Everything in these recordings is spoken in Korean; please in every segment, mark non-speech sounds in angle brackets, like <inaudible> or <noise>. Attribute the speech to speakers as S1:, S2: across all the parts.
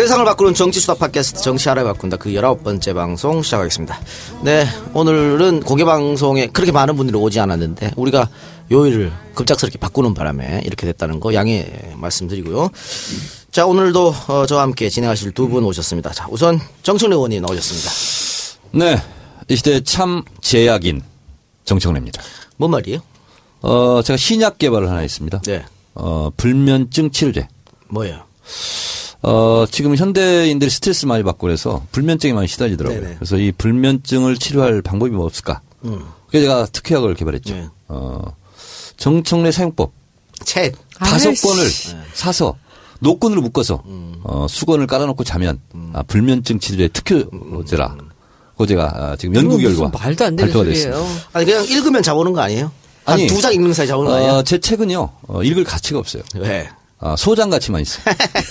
S1: 세상을 바꾸는 정치수다 팟캐스트 정치 알아야 바꾼다 그 열아홉 번째 방송 시작하겠습니다. 네, 오늘은 공개방송에 그렇게 많은 분들이 오지 않았는데 우리가 요일을 급작스럽게 바꾸는 바람에 이렇게 됐다는 거 양해 말씀드리고요. 자, 오늘도 어, 저와 함께 진행하실 두 분 오셨습니다. 자, 우선 정청래 의원이 나오셨습니다.
S2: 네. 이 시대의 참 제약인 정청래입니다.
S1: 뭔 말이에요?
S2: 어, 제가 신약 개발을 하나 있습니다.
S1: 네.
S2: 어, 불면증 치료제.
S1: 뭐예요?
S2: 어, 지금 현대인들이 스트레스 많이 받고 그래서 불면증이 많이 시달리더라고요.
S1: 네네.
S2: 그래서 이 불면증을 치료할 방법이 뭐 없을까?
S1: 음.
S2: 그래서 제가 특효약을 개발했죠.
S1: 네.
S2: 어, 정청래 사용법.
S1: 책.
S2: 다섯
S3: 아이씨.
S2: 권을 사서 노끈으로 묶어서 어, 수건을 깔아놓고 자면 아, 불면증 치료제 특효제라. 그거 제가 아, 지금 연구 결과
S3: 말도 안 되는
S2: 발표가
S3: 소리예요.
S2: 됐습니다.
S1: 아니, 그냥 읽으면 잡오는 거 아니에요?
S2: 아니,
S1: 한두장 읽는 사이 잡오는 거 아니에요?
S2: 어, 제 책은요 어, 읽을 가치가 없어요.
S1: 왜?
S2: 아, 소장 가치만 있어요.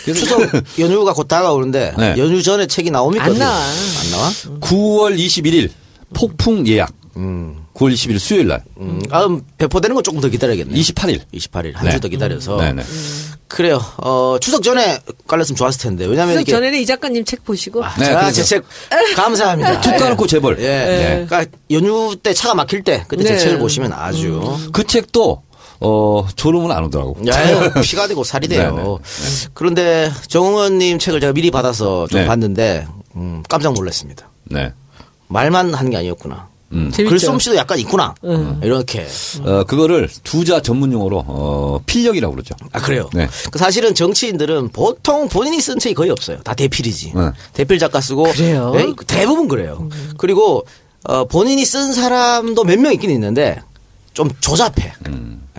S2: 그래서
S1: 추석 연휴가 곧 다가오는데
S2: 네.
S1: 연휴 전에 책이 나옵니까?
S3: 안? 나와.
S1: 안 나와?
S2: 9월 21일 폭풍 예약.
S1: 음.
S2: 9월 21일 수요일 날.
S1: 음, 아, 음, 배포되는 건 조금 더 기다려야겠네.
S2: 28일.
S1: 28일 한
S2: 네.
S1: 주더 기다려서.
S2: 네네.
S1: 그래요. 어, 추석 전에 깔렸으면 좋았을 텐데. 왜냐면
S3: 추석 전에는 이 작가님 책 보시고
S1: 아,
S2: 네,
S1: 제가
S2: 그래서.
S1: 제책 감사합니다.
S2: 툭 까놓고 재벌.
S1: 예.
S2: 네.
S1: 그러니까 연휴 때 차가 막힐 때 그때 제
S3: 네.
S1: 책을 보시면 아주
S2: 그 책도 어, 졸음은 안 오더라고.
S1: 야, 피가 되고 살이 돼요.
S2: 네네.
S1: 그런데 정의원님 책을 제가 미리 받아서 좀
S2: 네.
S1: 봤는데 음, 깜짝 놀랐습니다.
S2: 네.
S1: 말만 하는 게 아니었구나.
S2: 음.
S1: 글솜씨도 약간 있구나. 이렇게.
S2: 어, 그거를 두자 전문 용어로 어, 필력이라고 그러죠.
S1: 아 그래요.
S2: 네.
S1: 그 사실은 정치인들은 보통 본인이 쓴 책이 거의 없어요. 다 대필이지.
S2: 네.
S1: 대필 작가 쓰고
S3: 그래요?
S1: 네, 대부분 그래요. 그리고 어, 본인이 쓴 사람도 몇 명 있긴 있는데 좀 조잡해.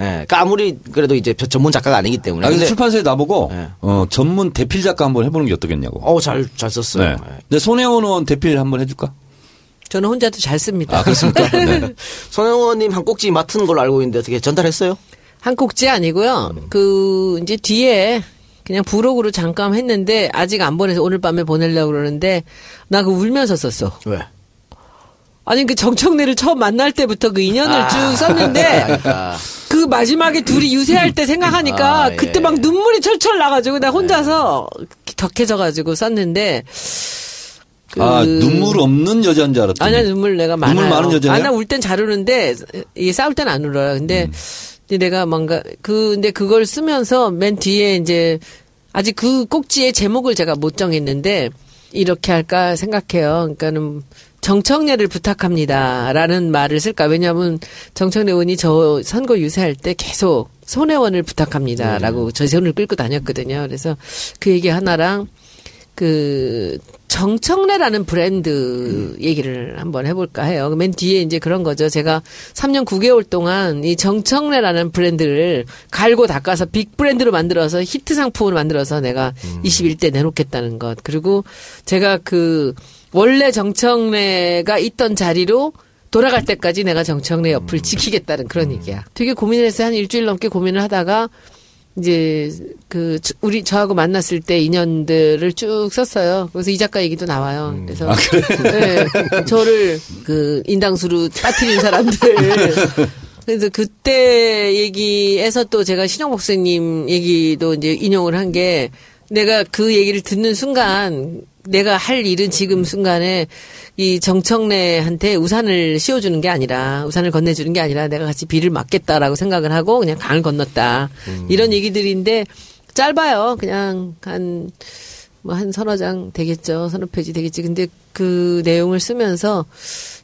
S1: 예, 그러니까 아무리 그래도 이제 전문 작가가 아니기 때문에.
S2: 아,
S1: 근데
S2: 출판사에 나보고
S1: 네.
S2: 어, 전문 대필 작가 한번 해보는 게 어떻겠냐고.
S1: 어우 잘잘 썼어요.
S2: 네. 근데 손혜원 의원 대필 한번 해줄까?
S3: 저는 혼자도 잘 씁니다.
S2: 아, 그렇습니까? <laughs> 네.
S1: 손영호님 한 꼭지 맡은 걸로 알고 있는데 어떻게 전달했어요?
S3: 한 꼭지 아니고요. 그 이제 뒤에 그냥 부록으로 잠깐 했는데 아직 안 보내서 오늘 밤에 보내려고 그러는데 나 그 울면서 썼어.
S1: 왜?
S3: 아니 그 정청래를 처음 만날 때부터 그 인연을
S1: 아,
S3: 쭉 썼는데
S1: 그
S3: 마지막에 둘이 유세할 때 생각하니까
S1: 아, 예.
S3: 그때 막 눈물이 철철 나가지고 나 혼자서 덕해져가지고 썼는데 그
S2: 아, 눈물 없는 여자인 줄 알았더니.
S3: 아니야 눈물 내가 많아요.
S2: 눈물 많은 여자냐?
S3: 아나 울 땐 잘 우는데 이게 싸울 땐 안 울어요. 근데
S2: 음.
S3: 내가 뭔가 그 근데 그걸 쓰면서 맨 뒤에 이제 아직 그 꼭지의 제목을 제가 못 정했는데 이렇게 할까 생각해요. 그러니까는 정청래를 부탁합니다라는 말을 쓸까? 왜냐하면 정청래 의원이 저 선거 유세할 때 계속 손혜원을 부탁합니다라고
S2: 네.
S3: 저 손을 끌고 다녔거든요. 그래서 그 얘기 하나랑 그 정청래라는 브랜드 얘기를 한번 해볼까 해요. 맨 뒤에 이제 그런 거죠. 제가 3년 9개월 동안 이 정청래라는 브랜드를 갈고 닦아서 빅 브랜드로 만들어서 히트 상품으로 만들어서 내가 21대 내놓겠다는 것. 그리고 제가 그 원래 정청래가 있던 자리로 돌아갈 때까지 내가 정청래 옆을 지키겠다는 그런 얘기야. 되게 고민을 해서 한 일주일 넘게 고민을 하다가 이제 그 저- 우리 저하고 만났을 때 인연들을 쭉 썼어요. 그래서 이 작가 얘기도 나와요. 그래서 네, 저를 그 인당수로 빠뜨린 사람들. <laughs> 그래서 그때 얘기에서 또 제가 신영 목사님 얘기도 이제 인용을 한 게 내가 그 얘기를 듣는 순간 내가 할 일은 지금 순간에 이 정청래한테 우산을 씌워주는 게 아니라 우산을 건네주는 게 아니라 내가 같이 비를 맞겠다라고 생각을 하고 그냥 강을 건넜다. 이런 얘기들인데 짧아요. 그냥 한 뭐 한 서너 장 되겠죠 서너 페이지 되겠지 근데 그 내용을 쓰면서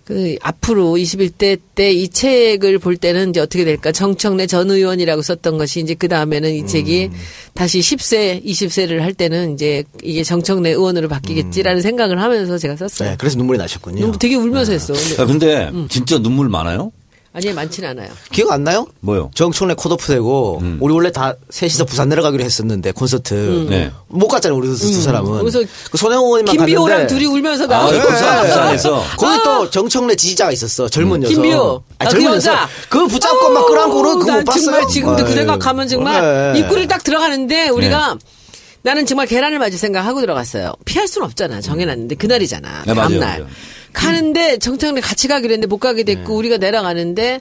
S3: 그 앞으로 21대 때 이 책을 볼 때는 이제 어떻게 될까? 정청래 전 의원이라고 썼던 것이 이제 그 다음에는 이 책이 다시 10세, 20세를 할 때는 이제 이게 정청래 의원으로 바뀌겠지라는 생각을 하면서 제가 썼어요.
S1: 네, 그래서 눈물이 나셨군요.
S3: 너무 되게 울면서 했어. 근데
S2: 아, 근데
S3: 음.
S2: 진짜 눈물 많아요?
S3: 아니 많지는 않아요.
S1: 기억 안 나요?
S2: 뭐요?
S1: 정청래 컷오프 되고
S2: 음.
S1: 우리 원래 다 셋이서 부산 내려가기로 했었는데 콘서트
S2: 네.
S1: 못 갔잖아요 우리 두 사람은.
S3: 음. 그래서
S1: 그 손혜원 의원님만
S3: 김비호랑
S1: 갔는데
S3: 둘이 울면서
S2: 아,
S3: 나오고
S2: 부산, 부산에서.
S1: 거기 또 정청래 지지자가 있었어 젊은 여성.
S3: 음. 김비호.
S1: 아니,
S3: 아,
S1: 젊은
S3: 그
S1: 여성.
S3: 여자.
S1: 그거 붙잡고 막 끌어안고는 그거 난못 봤어요.
S3: 정말 지금도 그
S1: 아유,
S3: 생각하면 정말
S1: 그래.
S3: 입구를 딱 들어가는데 우리가
S2: 네.
S3: 나는 정말 계란을 맞을 생각하고 들어갔어요. 피할 수는 없잖아. 정해놨는데 그날이잖아.
S2: 네, 맞아요,
S3: 다음날.
S2: 맞아요.
S3: 가는데 정청래 같이 가기로 했는데 못 가게 됐고
S1: 네.
S3: 우리가 내려가는데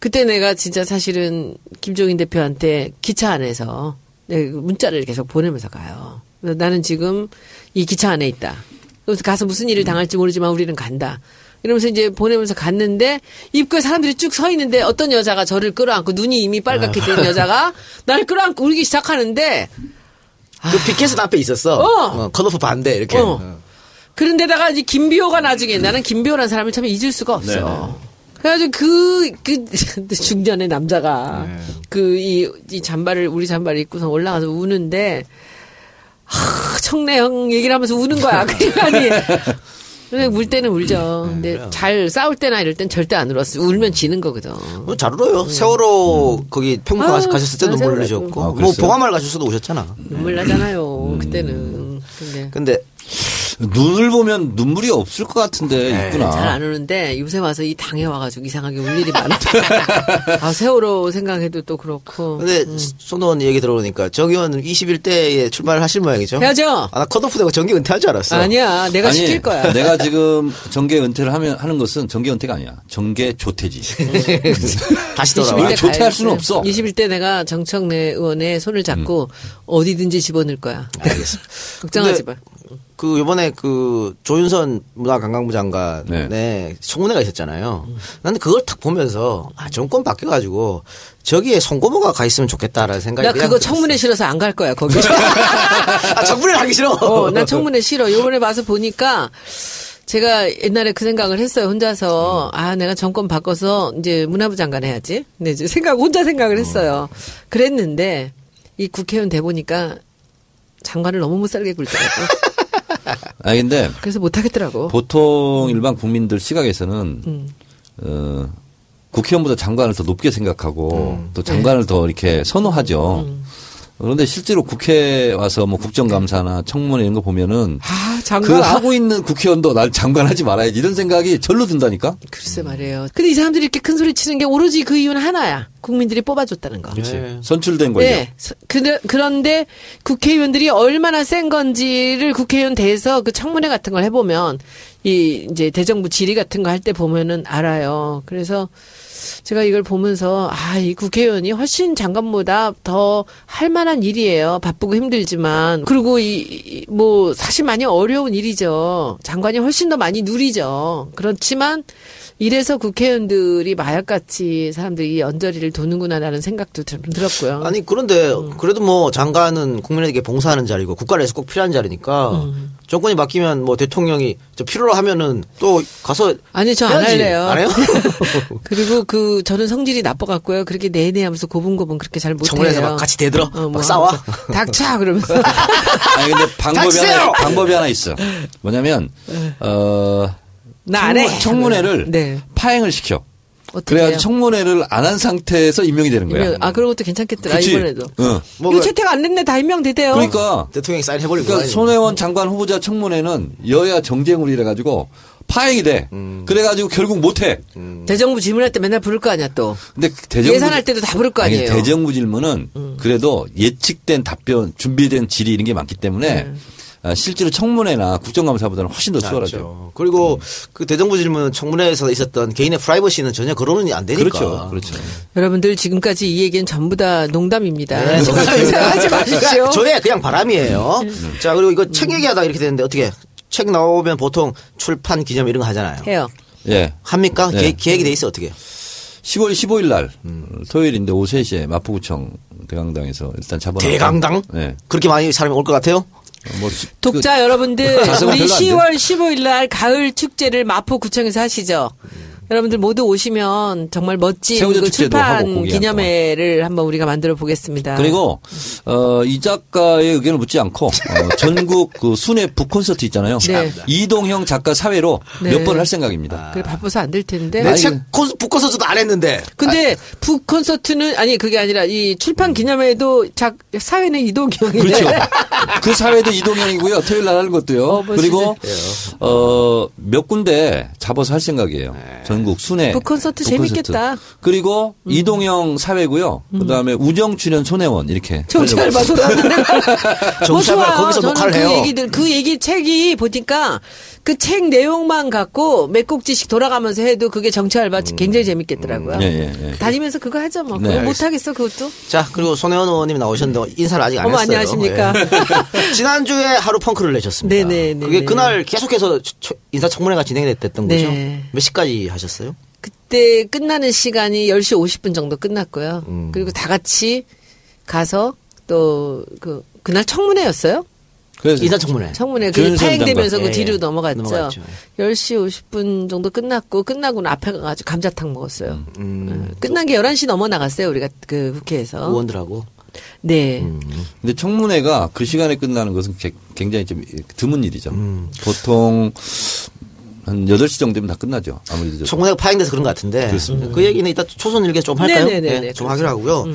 S3: 그때 내가 진짜 사실은 김종인 대표한테 기차 안에서 네, 문자를 계속 보내면서 가요. 나는 지금 이 기차 안에 있다. 그래서 가서 무슨 일을 당할지 모르지만 우리는 간다. 이러면서 이제 보내면서 갔는데 입구에 사람들이 쭉 서 있는데 어떤 여자가 저를 끌어안고 눈이 이미 빨갛게 된 여자가 <laughs> 나를 끌어안고 울기 시작하는데
S1: 그 피켓은 앞에 있었어.
S3: 어.
S1: 어, 컷오프 반대 이렇게.
S3: 어. 그런데다가 이제 김비호가 나중에 나는 김비호라는 사람을 참 잊을 수가 없어. 그래가지고 그, 그, <laughs> 중년의 남자가 그, 이, 이 잠바를, 우리 잠바를 입고서 올라가서 우는데, 하, 청래 형 얘기를 하면서 우는 거야. 그러니, 근데 울 때는 울죠. 근데 잘 싸울 때나 이럴 땐 절대 안 울었어. 울면 지는 거거든.
S1: 어, 잘 울어요. 세월호 거기 평택
S3: 아,
S1: 가셨을 때도
S3: 난
S1: 눈물 흘리셨고,
S2: 아,
S1: 뭐? 봉화마을 가실 수도 오셨잖아.
S3: 눈물 나잖아요. 그때는. 근데.
S1: 근데
S2: 눈을 보면 눈물이 없을 것 같은데 있구나.
S3: 잘안 우는데 요새 와서 이 당에 와가지고 이상하게 울 일이 많아. <laughs> 아, 세월호 생각해도 또 그렇고.
S1: 근데 손호원 얘기 들어보니까 정 의원 21대에 출마를 하실 모양이죠.
S3: 해야죠.
S1: 아, 나 컷오프 되고 정기 은퇴할 줄 알았어.
S3: 아니야, 내가
S2: 아니,
S3: 시킬 거야.
S2: 내가 지금 정계 은퇴를 하면 하는 것은 정계 은퇴가 아니야. 정계 조퇴지. <laughs>
S1: 다시 돌아와.
S3: 21대
S2: 아, 조퇴할
S3: 가야지.
S2: 수는 없어.
S3: 21대 내가 정청래 의원의 손을 잡고 어디든지 집어넣을 거야.
S1: 알겠습니다. <laughs>
S3: 걱정하지
S1: 근데
S3: 마.
S1: 그 요번에 그 조윤선 문화관광부 장관의
S2: 네.
S1: 청문회가 있었잖아요. 나는 그걸 딱 보면서 아 정권 바뀌어 가지고 저기에 송고모가 가 있으면 좋겠다라는 생각이
S3: 나
S1: 그냥
S3: 그거
S1: 들었어요.
S3: 청문회 싫어서 안 갈 거야, 거기. <laughs>
S1: 아 청문회를 하기 싫어.
S3: 어, 난 청문회 싫어. 요번에 와서 보니까 제가 옛날에 그 생각을 했어요. 혼자서 아 내가 정권 바꿔서 이제 문화부 장관 해야지. 근데 이제 생각 혼자 생각을 했어요. 그랬는데 이 국회의원 돼 보니까 장관을 너무 못 살게 굴더라고.
S2: 아 근데
S3: 그래서 못 하겠더라고.
S2: 보통 일반 국민들 시각에서는
S3: 음.
S2: 어, 국회의원보다 장관을 더 높게 생각하고
S3: 음.
S2: 또 장관을 더 이렇게 선호하죠. 그런데 실제로 국회 와서 뭐 국정감사나 청문회 이런 거 보면은 아그
S3: 장관 아,
S2: 하고 있는 국회의원도 날 장관하지 말아야지 이런 생각이 절로 든다니까.
S3: 글쎄 말이에요. 근데 이 사람들이 이렇게 큰 소리 치는 게 오로지 그 이유는 하나야. 국민들이 뽑아줬다는 거.
S2: 그렇지.
S1: 네.
S2: 선출된 거죠.
S3: 네. 서- 그, 그런데 국회의원들이 얼마나 센 건지를 국회의원 대해서 그 청문회 같은 걸 해보면 이 이제 대정부 질의 같은 거 할 때 보면은 알아요. 그래서 제가 이걸 보면서 아, 이 국회의원이 훨씬 장관보다 더 할 만한 일이에요. 바쁘고 힘들지만. 그리고 이, 이, 뭐, 사실 많이 어려운 일이죠. 장관이 훨씬 더 많이 누리죠. 그렇지만 이래서 국회의원들이 마약같이 사람들이 이 언저리를 도는구나라는 생각도 들- 들었고요.
S1: 아니 그런데 그래도 뭐 장관은 국민에게 봉사하는 자리고 국가를 위해서 꼭 필요한 자리니까
S3: 음.
S1: 정권이 바뀌면 뭐 대통령이 저 필요로 하면은 또 가서
S3: 아니 저 안. 할래요.
S1: 안 해요? <laughs>
S3: 그리고 그 저는 성질이 나빠 갖고요. 그렇게 내내 하면서 고분고분 그렇게 잘 못해요.
S1: 청문회에서 막 같이 대들어
S3: 어, 뭐
S1: 막 싸워.
S3: 닥쳐 그러면서 <laughs>
S2: 아니 근데 방법이! 하나 방법이 하나 있어. 뭐냐면 어
S3: 나안 해.
S2: 청문- 청문회를
S3: 네.
S2: 파행을 시켜.
S3: 어떻게
S2: 그래가지고
S3: 해요?
S2: 청문회를 안 한 상태에서 임명이 되는 거야.
S3: 아 그런 것도 괜찮겠더라
S2: 그치?
S3: 이번에도.
S2: 응.
S1: 뭐
S3: 이거
S1: 그
S3: 채택 안 됐네 다 임명되대요.
S2: 그러니까
S1: 대통령이 사인 해버리고
S2: 그러니까. 손혜원 장관 후보자 청문회는 여야 정쟁을 이래가지고 파행이 돼.
S1: 음.
S2: 그래가지고 결국 못해.
S3: 대정부 질문할 때 맨날 부를 거 아니야 또.
S2: 근데 대정부
S3: 예산할 때도 다 부를 거
S2: 아니,
S3: 아니에요. 음.
S2: 대정부 질문은 그래도 예측된 답변, 준비된 질의 이런 게 많기 때문에
S3: 음.
S2: 아, 실제로 청문회나 국정감사보다는 훨씬 더 수월하죠.
S1: 그렇죠. 그리고 그 대정부 질문 청문회에서 있었던 개인의 프라이버시는 전혀 거론이 안 되니까.
S2: 그렇죠. 그렇죠.
S3: 여러분들 지금까지 이 얘기는 전부 다 농담입니다.
S1: 네, <laughs>
S3: 생각하지 마십시오.
S1: 저의 그냥 바람이에요.
S3: 음.
S1: 자 그리고 이거 책 얘기하다 이렇게 되는데 어떻게 책 나오면 보통 출판 기념 이런 거 하잖아요.
S3: 해요.
S2: 예.
S1: 합니까?
S2: 네.
S1: 계- 계획 이 돼 있어 어떻게?
S2: 10월 15일 날 토요일인데 오후 3시에 마포구청 대강당에서 일단 잡아
S1: 대강당?
S2: 네.
S1: 그렇게 많이 사람이 올 것 같아요?
S2: 뭐 수-
S3: 독자 여러분들
S2: 자세가
S3: 우리
S2: 별로 안 돼.
S3: 10월 15일 날 가을 축제를 마포구청에서 하시죠. 여러분들 모두 오시면 정말 멋진 그 출판 기념회를 한번 우리가 만들어 보겠습니다.
S2: 그리고 어, 이 작가의 의견을 묻지 않고 어, 전국 그 순회 북 콘서트 있잖아요.
S3: 네.
S2: 이동형 작가 사회로
S3: 네.
S2: 몇 번을 할 생각입니다.
S3: 그래 바빠서 안 될 텐데.
S1: 내
S2: 아니,
S1: 책 북 콘서트도 안 했는데.
S3: 근데 북 콘서트는 아니 그게 아니라 이 출판 기념회도 작 사회는 이동경이네.
S2: 그렇죠. <laughs> 그 사회도 이동형이고요. 토요일 날 하는 것도요.
S3: 어.
S2: 그리고 어, 몇 군데 잡아서 할 생각이에요. 전국 순회.
S3: 북 콘서트
S2: 북
S3: 재밌겠다. 음.
S2: 그리고 이동형 사회고요. 그다음에 우정 출연 손혜원 이렇게.
S3: 정치알 봐 돌아다니는 뭐
S1: 정치알 봐,
S3: 좋아요.
S1: 거기서
S3: 저는
S1: 녹화를
S3: 그
S1: 해요.
S3: 얘기들 그 얘기 책이 보니까 그 책 내용만 갖고 몇 곡지씩 돌아가면서 해도 그게 정치 알바 굉장히 재밌겠더라고요.
S2: 예, 예, 예.
S3: 다니면서 그거 하죠 뭐.
S2: 네,
S3: 그거 못 하겠어 그것도.
S1: 자, 그리고 손혜원 의원님이 나오셨는데 인사를 아직 안
S3: 어머,
S1: 했어요.
S3: 안녕하십니까.
S1: 예. <laughs> 지난주에 하루 펑크를 내셨습니다.
S3: 네네, 네네.
S1: 그게 그날 계속해서 초- 인사청문회가 진행됐던
S3: 네.
S1: 거죠? 몇 시까지 하셨어요?
S3: 그때 끝나는 시간이 10시 50분 정도 끝났고요.
S1: 음.
S3: 그리고 다 같이 가서 또 그 그날 청문회였어요.
S2: 그래서
S1: 인사청문회.
S3: 청문회 그
S2: 조윤선
S3: 파행되면서. 그 뒤로
S1: 예, 예.
S3: 넘어갔죠.
S1: 넘어갔죠.
S3: 10시 50분 정도 끝났고 끝나고는 앞에 가가지고 감자탕 먹었어요.
S1: 음,
S3: 예, 끝난 게 11시 넘어 나갔어요. 우리가 그 국회에서.
S1: 의원들하고.
S3: 네.
S1: 음.
S2: 근데 청문회가 그 시간에 끝나는 것은 게- 굉장히 좀 드문 일이죠.
S1: 음.
S2: 보통 한 8시 정도면 다 끝나죠. 아무래도.
S1: 청문회가 파행돼서 그런 것 같은데.
S2: 그렇습니다.
S1: 그 얘기는 이따 초선 일개 좀 할까요?
S3: 네네네네,
S1: 네, 좀
S3: 그렇죠.
S1: 하기로 하고요.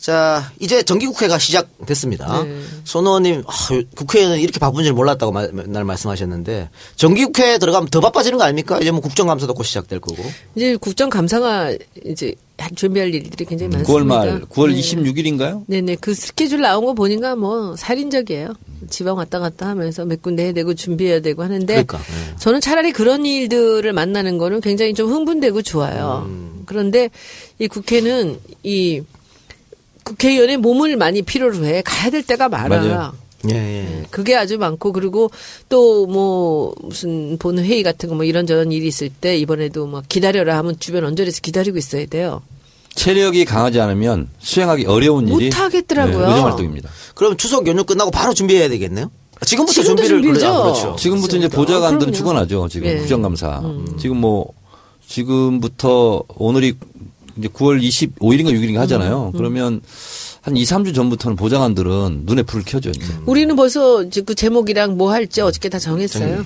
S1: 자, 이제 정기국회가 시작됐습니다.
S3: 네.
S1: 손 의원님, 아, 국회에는 이렇게 바쁜 줄 몰랐다고 마- 맨날 말씀하셨는데, 정기국회에 들어가면 더 바빠지는 거 아닙니까? 이제 뭐 국정감사도 곧 시작될 거고.
S3: 이제 국정감사가 이제 준비할 일들이 굉장히 많습니다.
S2: 9월 말, 9월
S3: 네.
S2: 26일인가요?
S3: 네네. 그 스케줄 나온 거 보니까 뭐 살인적이에요. 지방 왔다 갔다 하면서 몇 군데 해야 되고 준비해야 되고 하는데
S1: 그러니까, 네.
S3: 저는 차라리 그런 일들을 만나는 거는 굉장히 좀 흥분되고 좋아요.
S1: 음.
S3: 그런데 이 국회는 이 국회의원의 몸을 많이 필요로 해. 가야 될 때가 많아.
S2: 맞아요.
S1: 예, 예.
S3: 그게 아주 많고 그리고 또 뭐 무슨 본 회의 같은 거 뭐 이런저런 일이 있을 때 이번에도 막 기다려라 하면 주변 언저리에서 기다리고 있어야 돼요.
S2: 체력이 강하지 않으면 수행하기 어려운 일이
S3: 못 하겠더라고요.
S2: 네, 의정활동입니다.
S1: 그럼 추석 연휴 끝나고 바로 준비해야 되겠네요? 지금부터
S3: 지금도
S1: 준비를
S3: 준비죠.
S1: 그러죠. 그렇죠.
S2: 지금부터 이제
S3: 그렇습니다.
S2: 보좌관들은
S3: 그럼요.
S2: 죽어나죠. 지금
S3: 예.
S2: 국정감사. 지금 뭐 지금부터 오늘이 이제 9월 25일인가 6일인가 하잖아요. 그러면 한 2, 3주 전부터는 보좌관들은 눈에 불을 켜죠. 이제.
S3: 우리는 벌써 그 제목이랑 뭐 할지 어저께 다 정했어요.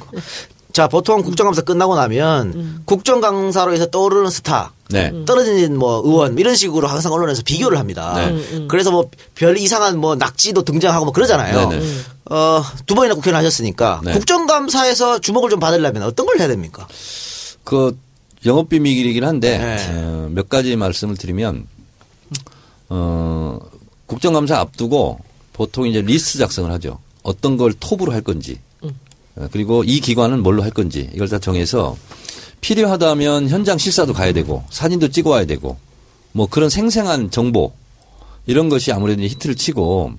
S1: 자, 보통 국정감사 끝나고 나면
S3: 음.
S1: 국정감사로 해서 떠오르는 스타,
S2: 네.
S1: 떨어진 뭐 의원 이런 식으로 항상 언론에서 비교를 합니다.
S2: 네.
S3: 음,
S1: 그래서 뭐 별 이상한 뭐 낙지도 등장하고 뭐 그러잖아요.
S2: 네, 네.
S1: 어, 두 번이나 국회를 하셨으니까
S2: 네.
S1: 국정감사에서 주목을 좀 받으려면 어떤 걸 해야 됩니까?
S2: 그 영업 비밀이긴 한데
S1: 네.
S2: 어, 몇 가지 말씀을 드리면 어, 국정감사 앞두고 보통 이제 리스트 작성을 하죠. 어떤 걸 톱으로 할 건지 어, 그리고 이 기관은 뭘로 할 건지 이걸 다 정해서 필요하다면 현장 실사도 가야 되고 사진도 찍어 와야 되고 뭐 그런 생생한 정보 이런 것이 아무래도 히트를 치고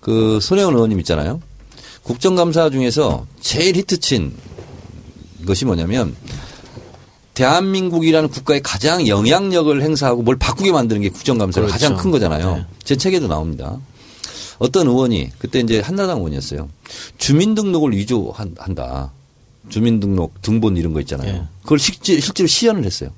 S2: 그 손혜원 의원님 있잖아요. 국정감사 중에서 제일 히트 친 것이 뭐냐면 대한민국이라는 국가의 가장 영향력을 행사하고 뭘 바꾸게 만드는 게 국정감사가
S1: 그렇죠.
S2: 가장 큰 거잖아요.
S1: 네.
S2: 제 책에도 나옵니다. 어떤 의원이 그때 이제 한나당 의원이었어요. 주민등록을 위조한다. 주민등록 등본 이런 거 있잖아요.
S1: 네.
S2: 그걸 실제, 실제로 시연을 했어요.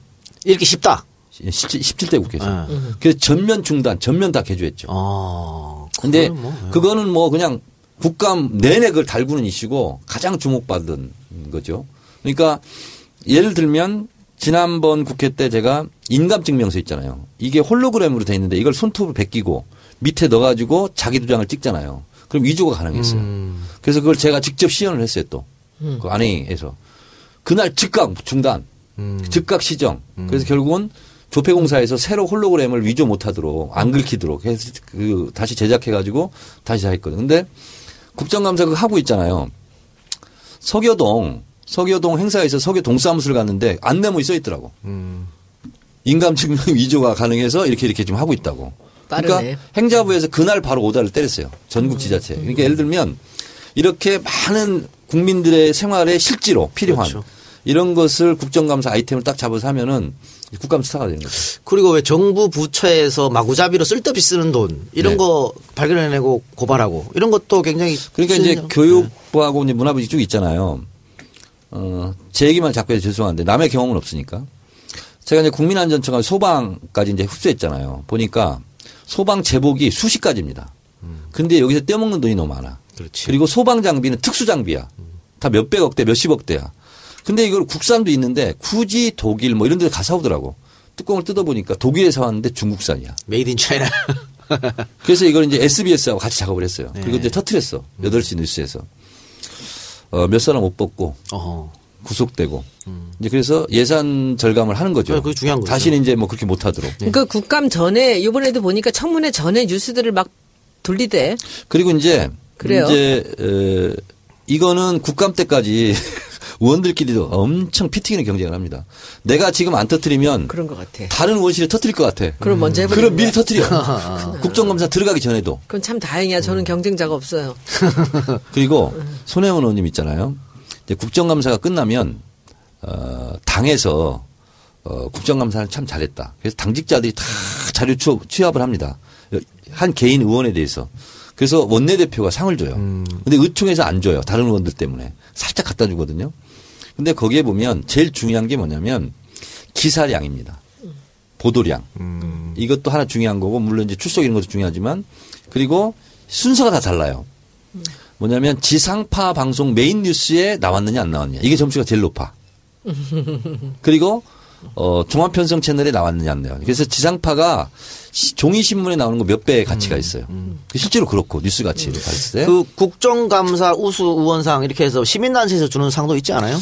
S1: 이렇게 쉽다.
S2: 실제 17대 국회에서.
S1: 네.
S2: 그래서 전면 중단, 전면 다 개조했죠.
S1: 어.
S2: 근데
S1: 그거는 뭐, 예.
S2: 그거는 뭐 그냥 국감 내내 그걸 달구는 이슈고 가장 주목받은 거죠. 그러니까 예를 들면 지난번 국회 때 제가 인감증명서 있잖아요. 이게 홀로그램으로 돼 있는데 이걸 손톱을 베끼고 밑에 넣어가지고 자기 도장을 찍잖아요. 그럼 위조가 가능했어요.
S1: 음.
S2: 그래서 그걸 제가 직접 시연을 했어요 또. 그 안에에서. 그날 즉각 중단.
S1: 음.
S2: 즉각 시정. 그래서 결국은 조폐공사에서 새로 홀로그램을 위조 못하도록 안 긁히도록 해서 그 다시 제작해가지고 다시 다 했거든. 근데 국정감사 그거 하고 있잖아요. 서교동 서교동 행사에서 서교 동 사무소를 갔는데 안내문이 써 있더라고.
S1: 음.
S2: 인감증명 <laughs> 위조가 가능해서 이렇게 이렇게 좀 하고 있다고.
S3: 빠르네.
S2: 그러니까 행자부에서 그날 바로 오다를 때렸어요. 전국 지자체. 그러니까 예를 들면 이렇게 많은 국민들의 생활에 실제로 필요한
S1: 그렇죠.
S2: 이런 것을 국정감사 아이템을 딱 잡아서 하면은 국감 스타가 되는 거죠.
S1: 그리고 왜 정부 부처에서 마구잡이로 쓸데없이 쓰는 돈 이런
S2: 네.
S1: 거 발견해내고 고발하고 이런 것도 굉장히
S2: 그러니까 이제. 교육부하고 이제 문화부 이쪽 있잖아요. 어, 제 얘기만 자꾸 해서 죄송한데 남의 경험은 없으니까. 제가 이제 국민안전청과 소방까지 이제 흡수했잖아요. 보니까 소방 제복이 수십 가지입니다. 근데 여기서 떼먹는 돈이 너무 많아.
S1: 그렇지.
S2: 그리고 소방 장비는 특수 장비야. 다 몇백억 대, 몇십억 대야. 근데 이걸 국산도 있는데 굳이 독일 뭐 이런 데 가서 오더라고. 뚜껑을 뜯어보니까 독일에서 왔는데 중국산이야.
S1: Made in China.
S2: 그래서 이걸 이제 SBS하고 같이 작업을 했어요.
S1: 네.
S2: 그리고 이제 터트렸어. 8시 뉴스에서. 어, 몇 사람 못 뽑고
S1: 어허.
S2: 구속되고. 이제 그래서 예산 절감을 하는 거죠.
S1: 네, 그게 중요한 거죠.
S2: 다시는 이제 뭐 그렇게 못 하도록.
S3: 그 국감 전에 이번에도 보니까 청문회 전에 뉴스들을 막 돌리대.
S2: 그리고 이제
S3: 그래요?
S2: 이제 에, 이거는 국감 때까지 <laughs> 의원들끼리도 엄청 피 튀기는 경쟁을 합니다. 내가 지금 안 터뜨리면
S3: 그런 것 같아.
S2: 다른 의원실에 터뜨릴 것 같아.
S3: 그럼 먼저 해버리는
S2: 그럼 미리. 터뜨려. <laughs> <laughs> 국정감사 들어가기 전에도.
S3: 그건 참 다행이야. 저는 경쟁자가 없어요. <laughs>
S2: 그리고 손혜원 의원님 있잖아요. 이제 국정감사가 끝나면 어, 당에서 어, 국정감사를 참 잘했다. 그래서 당직자들이 다 자료 취업, 취합을 합니다. 한 개인 의원에 대해서. 그래서 원내대표가 상을 줘요. 근데 의총에서 안 줘요. 다른 의원들 때문에. 살짝 갖다 주거든요. 근데 거기에 보면 제일 중요한 게 뭐냐면 기사량입니다. 보도량. 이것도 하나 중요한 거고 물론 이제 출석 이런 것도 중요하지만 그리고 순서가 다 달라요. 뭐냐면 지상파 방송 메인 뉴스에 나왔느냐 안 나왔느냐 이게 점수가 제일 높아. <laughs> 그리고 어 종합 편성 채널에 나왔느냐 안 나왔느냐. 그래서 지상파가 시- 종이 신문에 나오는 거 몇 배의 가치가 있어요. 그 실제로 그렇고 뉴스 가치를 봤을 때.
S1: 그 국정감사 우수 의원상 이렇게 해서 시민단체에서 주는 상도 있지 않아요?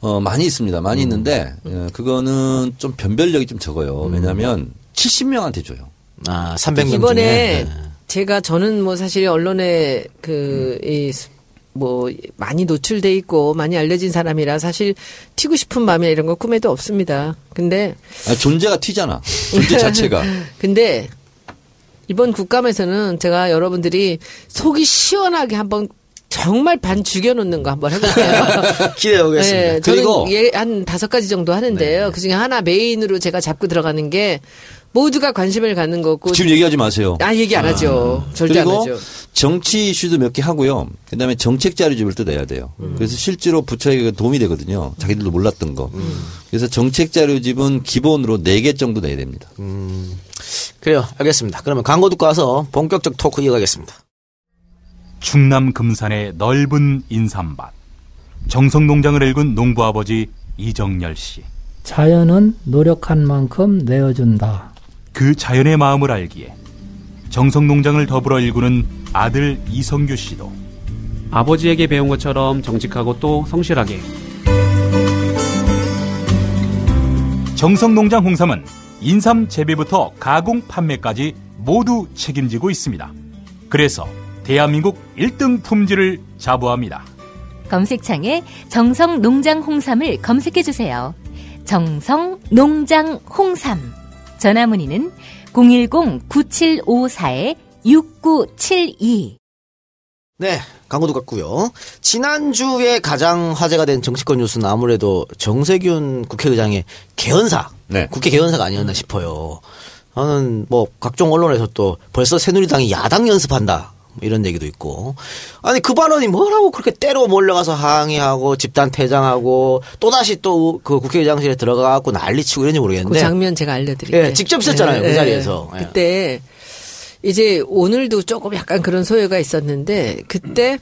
S2: 어, 많이 있습니다. 많이 있는데, 예, 그거는 좀 변별력이 좀 적어요. 왜냐하면 70명한테 줘요.
S1: 아, 300명
S3: 이번에
S1: 중에.
S3: 제가 저는 뭐 사실 언론에 그, 이, 뭐, 많이 노출돼 있고 많이 알려진 사람이라 사실 튀고 싶은 마음이나 이런 거 꿈에도 없습니다. 근데,
S2: 아, 존재가 튀잖아. 존재 <laughs> 자체가.
S3: 근데 이번 국감에서는 제가 여러분들이 속이 시원하게 한번 정말 반 죽여놓는 거 한번 해볼게요. <laughs>
S1: 기대해 보겠습니다.
S3: 네,
S2: 그리고-
S3: 예, 한 다섯 가지 정도 하는데요. 그 중에 하나 메인으로 제가 잡고 들어가는 게 모두가 관심을 갖는 거고.
S2: 지금 얘기하지 마세요.
S3: 아, 얘기 안 하죠. 절대
S2: 그리고
S3: 안 하죠.
S2: 정치 이슈도 몇 개 하고요. 그다음에 정책 자료집을 또 내야 돼요.
S3: 음.
S2: 그래서 실제로 부처에게 도움이 되거든요. 자기들도 몰랐던 거.
S3: 음.
S2: 그래서 정책 자료집은 기본으로 네 개 정도 내야 됩니다.
S1: 그래요. 알겠습니다. 그러면 광고 듣고 와서 본격적 토크 이어가겠습니다.
S4: 충남 금산의 넓은 인삼밭 정성농장을 일군 농부 아버지 이정열 씨.
S5: 자연은 노력한 만큼 내어준다.
S4: 그 자연의 마음을 알기에 정성농장을 더불어 일구는 아들 이성규 씨도
S6: 아버지에게 배운 것처럼 정직하고 또 성실하게
S4: 정성농장 홍삼은 인삼 재배부터 가공 판매까지 모두 책임지고 있습니다. 그래서 대한민국 1등 품질을 자부합니다.
S7: 검색창에 정성 농장 홍삼을 검색해 주세요. 정성 농장 홍삼. 전화 문의는 010-9754-6972.
S1: 네, 광고 듣고 왔고요. 지난주에 가장 화제가 된 정치권 뉴스는 아무래도 정세균 국회의장의 개헌사,
S2: 네.
S1: 국회 개헌사가 아니었나 싶어요. 저는 뭐 각종 언론에서 또 벌써 새누리당이 야당 연습한다. 뭐 이런 얘기도 있고. 아니 그 발언이 뭐라고 그렇게 때로 몰려가서 항의하고 집단 퇴장하고 또 다시 또 그 국회의장실에 들어가고 난리치고 이런지 모르겠는데.
S3: 그 장면 제가 알려드릴게요.
S1: 예, 직접 있었잖아요, 그 자리에서. 예.
S3: 그때 이제 오늘도 조금 약간 그런 소요가 있었는데 그때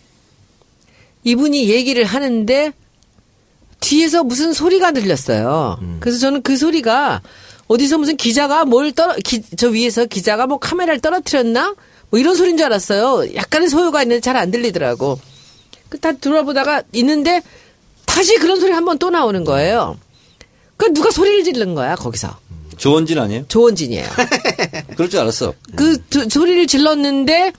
S3: 이분이 얘기를 하는데 뒤에서 무슨 소리가 들렸어요.
S1: 음.
S3: 그래서 저는 그 소리가 어디서 무슨 기자가 뭘 떨어 기, 저 위에서 기자가 뭐 카메라를 떨어뜨렸나 뭐 이런 소리인 줄 알았어요. 약간의 소요가 있는데 잘 안 들리더라고. 그다 들어보다가 있는데 다시 그런 소리 한 번 또 나오는 거예요. 그 누가 소리를 지른 거야 거기서
S2: 조원진 아니에요?
S3: 조원진이에요. <laughs>
S2: 그럴 줄 알았어.
S3: 그 두- 소리를 질렀는데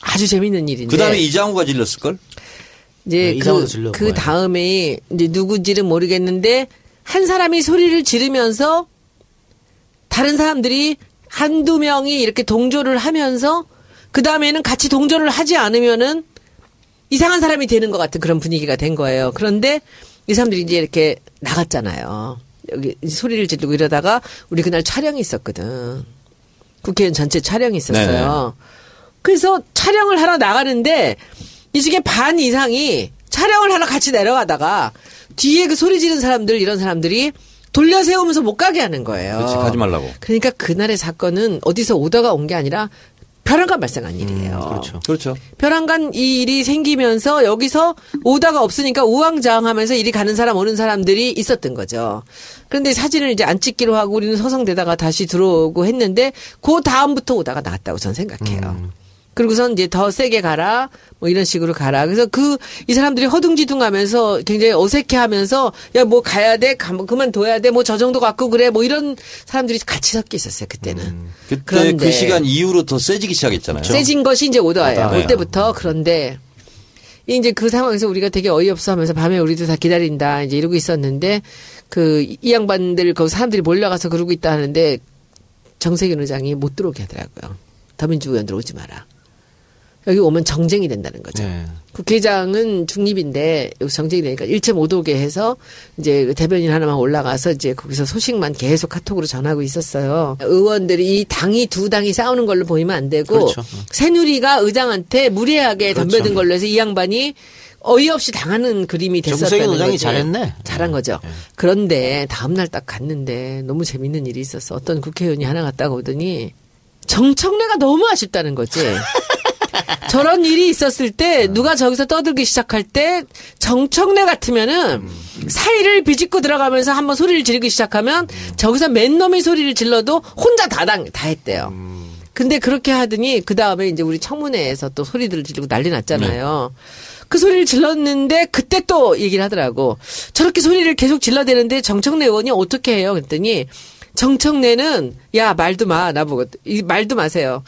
S3: 아주 재밌는 일인데.
S2: 그 다음에 이장우가 질렀을 걸?
S3: 이제
S1: 네,
S3: 그,
S1: 질렀고,
S3: 그
S1: 예.
S3: 다음에 이제 누군지는 모르겠는데 한 사람이 소리를 지르면서 다른 사람들이 한두 명이 이렇게 동조를 하면서 그 다음에는 같이 동조를 하지 않으면은 이상한 사람이 되는 것 같은 그런 분위기가 된 거예요. 그런데 이 사람들이 이제 이렇게 나갔잖아요. 여기 소리를 지르고 이러다가 우리 그날 촬영이 있었거든. 국회의원 전체 촬영이 있었어요. 그래서 촬영을 하러 나가는데 이 중에 반 이상이 촬영을 하러 같이 내려가다가 뒤에 그 소리 지른 사람들 이런 사람들이 돌려 세우면서 못 가게 하는 거예요.
S2: 그렇지, 가지 말라고.
S3: 그러니까 그날의 사건은 어디서 오다가 온 게 아니라 벼랑간 발생한 일이에요.
S1: 그렇죠.
S2: 그렇죠.
S3: 벼랑간 이 일이 생기면서 여기서 오다가 없으니까 우왕좌왕하면서 이리 가는 사람 오는 사람들이 있었던 거죠. 그런데 사진을 이제 안 찍기로 하고 우리는 서성대다가 다시 들어오고 했는데 그 다음부터 오다가 나왔다고 저는 생각해요. 그리고선 이제 더 세게 가라 뭐 이런 식으로 가라. 그래서 그 이 사람들이 허둥지둥하면서 굉장히 어색해하면서 야 뭐 가야 돼, 가, 뭐 그만둬야 돼, 뭐 저 정도 갖고 그래, 뭐 이런 사람들이 같이 섞여 있었어요 그때는.
S2: 그때
S3: 그런데
S2: 그 시간 이후로 더 세지기 시작했잖아요.
S3: 세진 것이 이제 오다예요.
S2: 오다.
S3: 올 때부터 그런데 이제 그 상황에서 우리가 되게 어이없어 하면서 밤에 우리도 다 기다린다 이제 이러고 있었는데 그 이 양반들 그 사람들이 몰려가서 그러고 있다 하는데 정세균 의장이 못 들어오게 하더라고요. 더민주 의원들 오지 마라. 여기 오면 정쟁이 된다는 거죠.
S1: 네.
S3: 국회의장은 중립인데 여기 정쟁이 되니까 1.5도게 해서 이제 그 대변인 하나만 올라가서 이제 거기서 소식만 계속 카톡으로 전하고 있었어요. 의원들이 이 당이 두 당이 싸우는 걸로 보이면 안 되고
S1: 그렇죠.
S3: 새누리가 의장한테 무례하게
S1: 그렇죠.
S3: 덤벼든 걸로 해서 이 양반이 어이없이 당하는 그림이 됐었다는
S1: 정세균 의장이
S3: 거지.
S1: 잘했네.
S3: 잘한 거죠. 그런데 다음 날 딱 갔는데 너무 재밌는 일이 있었어. 어떤 국회의원이 하나 갔다가 오더니 정청래가 너무 아쉽다는 거지. <laughs> 저런 일이 있었을 때 누가 저기서 떠들기 시작할 때 정청래 같으면은 사이를 비집고 들어가면서 한번 소리를 지르기 시작하면 저기서 맨 놈의 소리를 질러도 혼자 다당 다 했대요. 근데 그렇게 하더니 그 다음에 이제 우리 청문회에서 또 소리들을 지르고 난리 났잖아요. 그 소리를 질렀는데 그때 또 얘기를 하더라고. 저렇게 소리를 계속 질러대는데 정청래 의원이 어떻게 해요? 그랬더니 정청래는 야 말도 마 나보고 이 말도 마세요.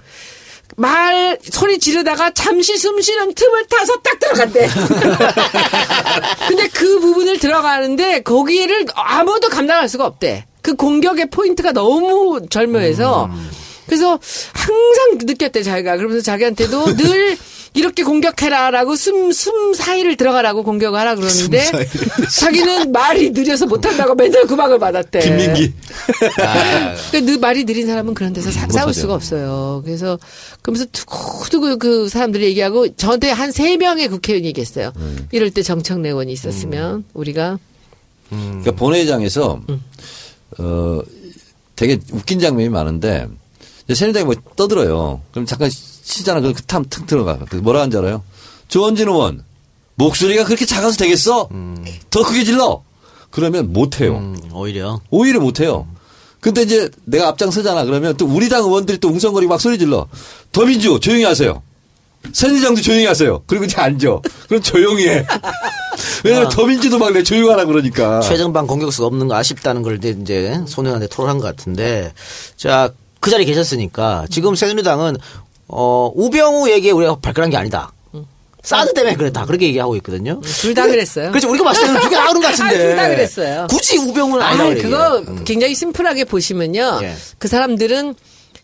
S3: 말 소리 지르다가 잠시 숨 쉬는 틈을 타서 딱 들어간대. <laughs> 근데 그 부분을 들어가는데 거기를 아무도 감당할 수가 없대. 그 공격의 포인트가 너무 절묘해서 그래서 항상 느꼈대 자기가 그러면서 자기한테도 늘 <laughs> 이렇게 공격해라라고 숨, 숨 사이를 들어가라고 공격을 하라 그러는데 자기는 말이 느려서 못한다고 맨날 구박을 받았대.
S2: 김민기.
S3: 그러니까 느 말이 느린 사람은 그런 데서 사- 싸울 수가 없어요. 그래서 그러면서 두고두고 그 사람들이 얘기하고 저한테 한 세 명의 국회의원이 얘기했어요. 이럴 때 정청래 의원이 있었으면 우리가
S2: 그러니까 본회의장에서 어 되게 웃긴 장면이 많은데 새누리당이 뭐 떠들어요. 그럼 잠깐 쉬잖아. 그럼 그탐 탁 들어가. 그 뭐라 하는지 알아요? 조원진 의원 목소리가 그렇게 작아서 되겠어? 더 크게 질러. 그러면 못 해요.
S1: 음, 오히려
S2: 오히려 못 해요. 근데 이제 내가 앞장서잖아. 그러면 또 우리 당 의원들이 또 웅성거리고 막 소리 질러. 더민주 조용히 하세요. 새누리당도 조용히 하세요. 그리고 이제 앉아. 그럼 조용히 해. <laughs> 왜냐면 더민주도 막 내 조용하라 그러니까.
S1: 최전방 공격수가 없는 거 아쉽다는 걸 이제- 이제 손혜원한테 토론한 것 같은데 자 그 자리에 계셨으니까 지금 새누리당은 어 우병우 얘기에 우리가 발끈한 게 아니다. 사드 때문에 그랬다. 그렇게 얘기하고 있거든요.
S3: 둘 다 그랬어요.
S1: 그렇죠. 우리가 봤을 때는 두개 나오는 것 같은데.
S3: 아, 둘다 그랬어요.
S1: 굳이 우병우는 아니다.
S3: 아, 그거.
S1: 음.
S3: 굉장히 심플하게 보시면요.
S1: 예.
S3: 그 사람들은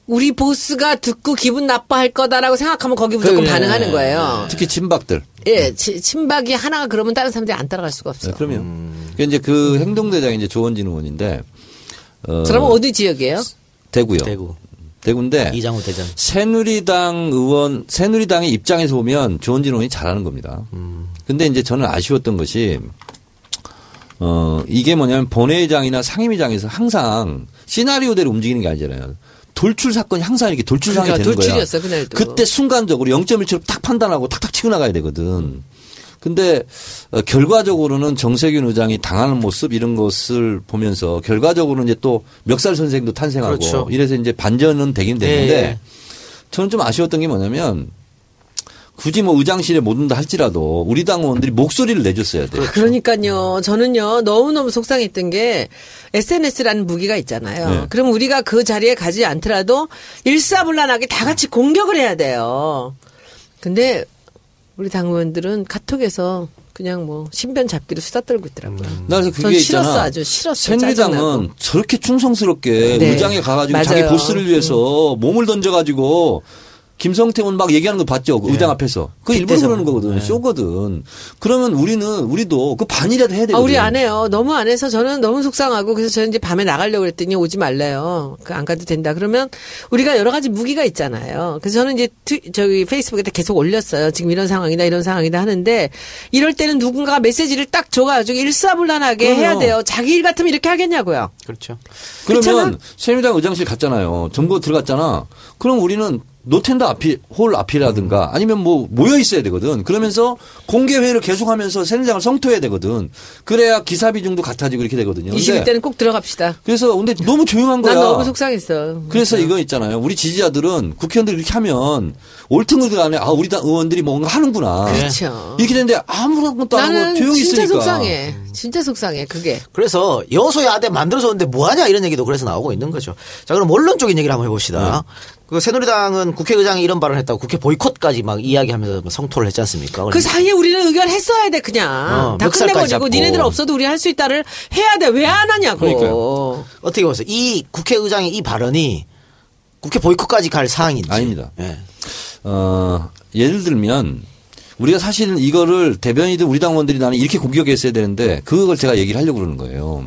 S3: 우리 보스가 듣고 기분 나빠할 거다라고 생각하면 거기 무조건
S1: 그래.
S3: 반응하는 거예요.
S2: 특히 친박들.
S3: 예, 치- 친박이 하나가 그러면 다른 사람들이 안 따라갈 수가 없어.
S2: 네,
S3: 요
S2: 그럼요. 그 이제 그 행동대장이 이제 조원진 의원인데. 어,
S3: 그러면 어디 지역이에요?
S2: 대구요.
S1: 대구
S2: 대구인데.
S1: 이장우 대전.
S2: 새누리당 의원, 새누리당의 입장에서 보면 조원진 의원이 잘하는 겁니다. 근데 이제 저는 아쉬웠던 것이, 어, 이게 뭐냐면 본회의장이나 상임위장에서 항상 시나리오대로 움직이는 게 아니잖아요. 돌출 사건이 항상 이렇게 돌출 상황이
S3: 그러니까
S2: 되는 거야.
S3: 돌출이었어, 그날도.
S2: 그때 순간적으로 0.1초로 탁 판단하고 탁탁 치고 나가야 되거든. 근데 어, 결과적으로는 정세균 의장이 당하는 모습 이런 것을 보면서 결과적으로는 이제 또 멱살 선생도 탄생하고
S1: 그렇죠.
S2: 이래서 이제 반전은 되긴 되는데
S1: 네.
S2: 저는 좀 아쉬웠던 게 뭐냐면 굳이 뭐 의장실에 못 온다 할지라도 우리 당 의원들이 목소리를 내줬어야 돼요.
S3: 그러니까요. 저는요, 너무너무 속상했던 게 SNS라는 무기가 있잖아요.
S2: 네.
S3: 그럼 우리가 그 자리에 가지 않더라도 일사불란하게 다 같이 공격을 해야 돼요. 근데 우리 당의원들은 카톡에서 그냥 뭐 신변 잡기로 수다 떨고 있더라고요.
S2: 나 그래서
S3: 전
S2: 그게
S3: 싫었어,
S2: 있잖아.
S3: 아주 싫었어.
S2: 새누리당은
S3: 짜증나고.
S2: 저렇게 충성스럽게
S3: 네.
S2: 의장에 가가지고
S3: 맞아요. 음.
S2: 자기 보스를 위해서 몸을 던져가지고 김성태 의원 막 얘기하는 거 봤죠? 그 의장 앞에서. 그 일부러. 그러는 거거든. 쇼거든. 그러면 우리는, 우리도 그 반이라도 해야 되거든.
S3: 아, 우리 안 해요. 너무 안 해서 저는 너무 속상하고 그래서 저는 이제 밤에 나가려고 그랬더니 오지 말래요. 그안 가도 된다. 그러면 우리가 여러 가지 무기가 있잖아요. 그래서 저는 이제 트, 저기 페이스북에 계속 올렸어요. 지금 이런 상황이다 이런 상황이다 하는데 이럴 때는 누군가가 메시지를 딱 줘가지고 일사불란하게
S2: 그럼요.
S3: 해야 돼요. 자기 일 같으면 이렇게 하겠냐고요.
S1: 그렇죠.
S2: 그러면
S3: 그렇잖아.
S2: 새누리당 의장실 갔잖아요. 점거 들어갔잖아. 그럼 우리는 노텐더 앞이, 홀 앞이라든가 아니면 뭐 모여 있어야 되거든. 그러면서 공개 회의를 계속하면서 새누리당을 성토해야 되거든. 그래야 기사 비중도 같아지고 이렇게 되거든요. 근데
S3: 20일 때는 꼭 들어갑시다.
S2: 그래서 근데 너무 조용한 거야.
S3: 난 너무 속상했어.
S2: 그래서 이거 있잖아요. 우리 지지자들은 국회의원들이 이렇게 하면 옳든 그르든 안에 아 우리 당 의원들이 뭔가 하는구나.
S3: 그렇죠.
S2: 이렇게 되는데 아무런 것도 안 하고 조용히
S3: 진짜
S2: 있으니까.
S3: 속상해. 진짜 속상해 그게.
S1: 그래서 여소야대 만들어서 오는데 뭐하냐 이런 얘기도 그래서 나오고 있는 거죠. 자 그럼 원론적인 얘기를 한번 해봅시다. 그 새누리당은 국회의장이 이런 발언을 했다고 국회 보이콧까지 막 이야기하면서 막 성토를 했지 않습니까?
S3: 그 사이에 우리는 의견했어야 돼 그냥
S1: 어,
S3: 다 끝내버리고
S1: 잡고.
S3: 니네들 없어도 우리 할 수 있다를 해야 돼 왜 안 하냐고.
S2: 그러니까요.
S1: 어떻게 보세요? 이 국회의장의 이 발언이 국회 보이콧까지 갈 사항인지
S2: 아닙니다.
S1: 예.
S2: 어, 예를 들면 우리가 사실은 이거를 대변인들 우리 당원들이 나는 이렇게 공격했어야 되는데 그걸 제가 얘기를 하려고 그러는 거예요.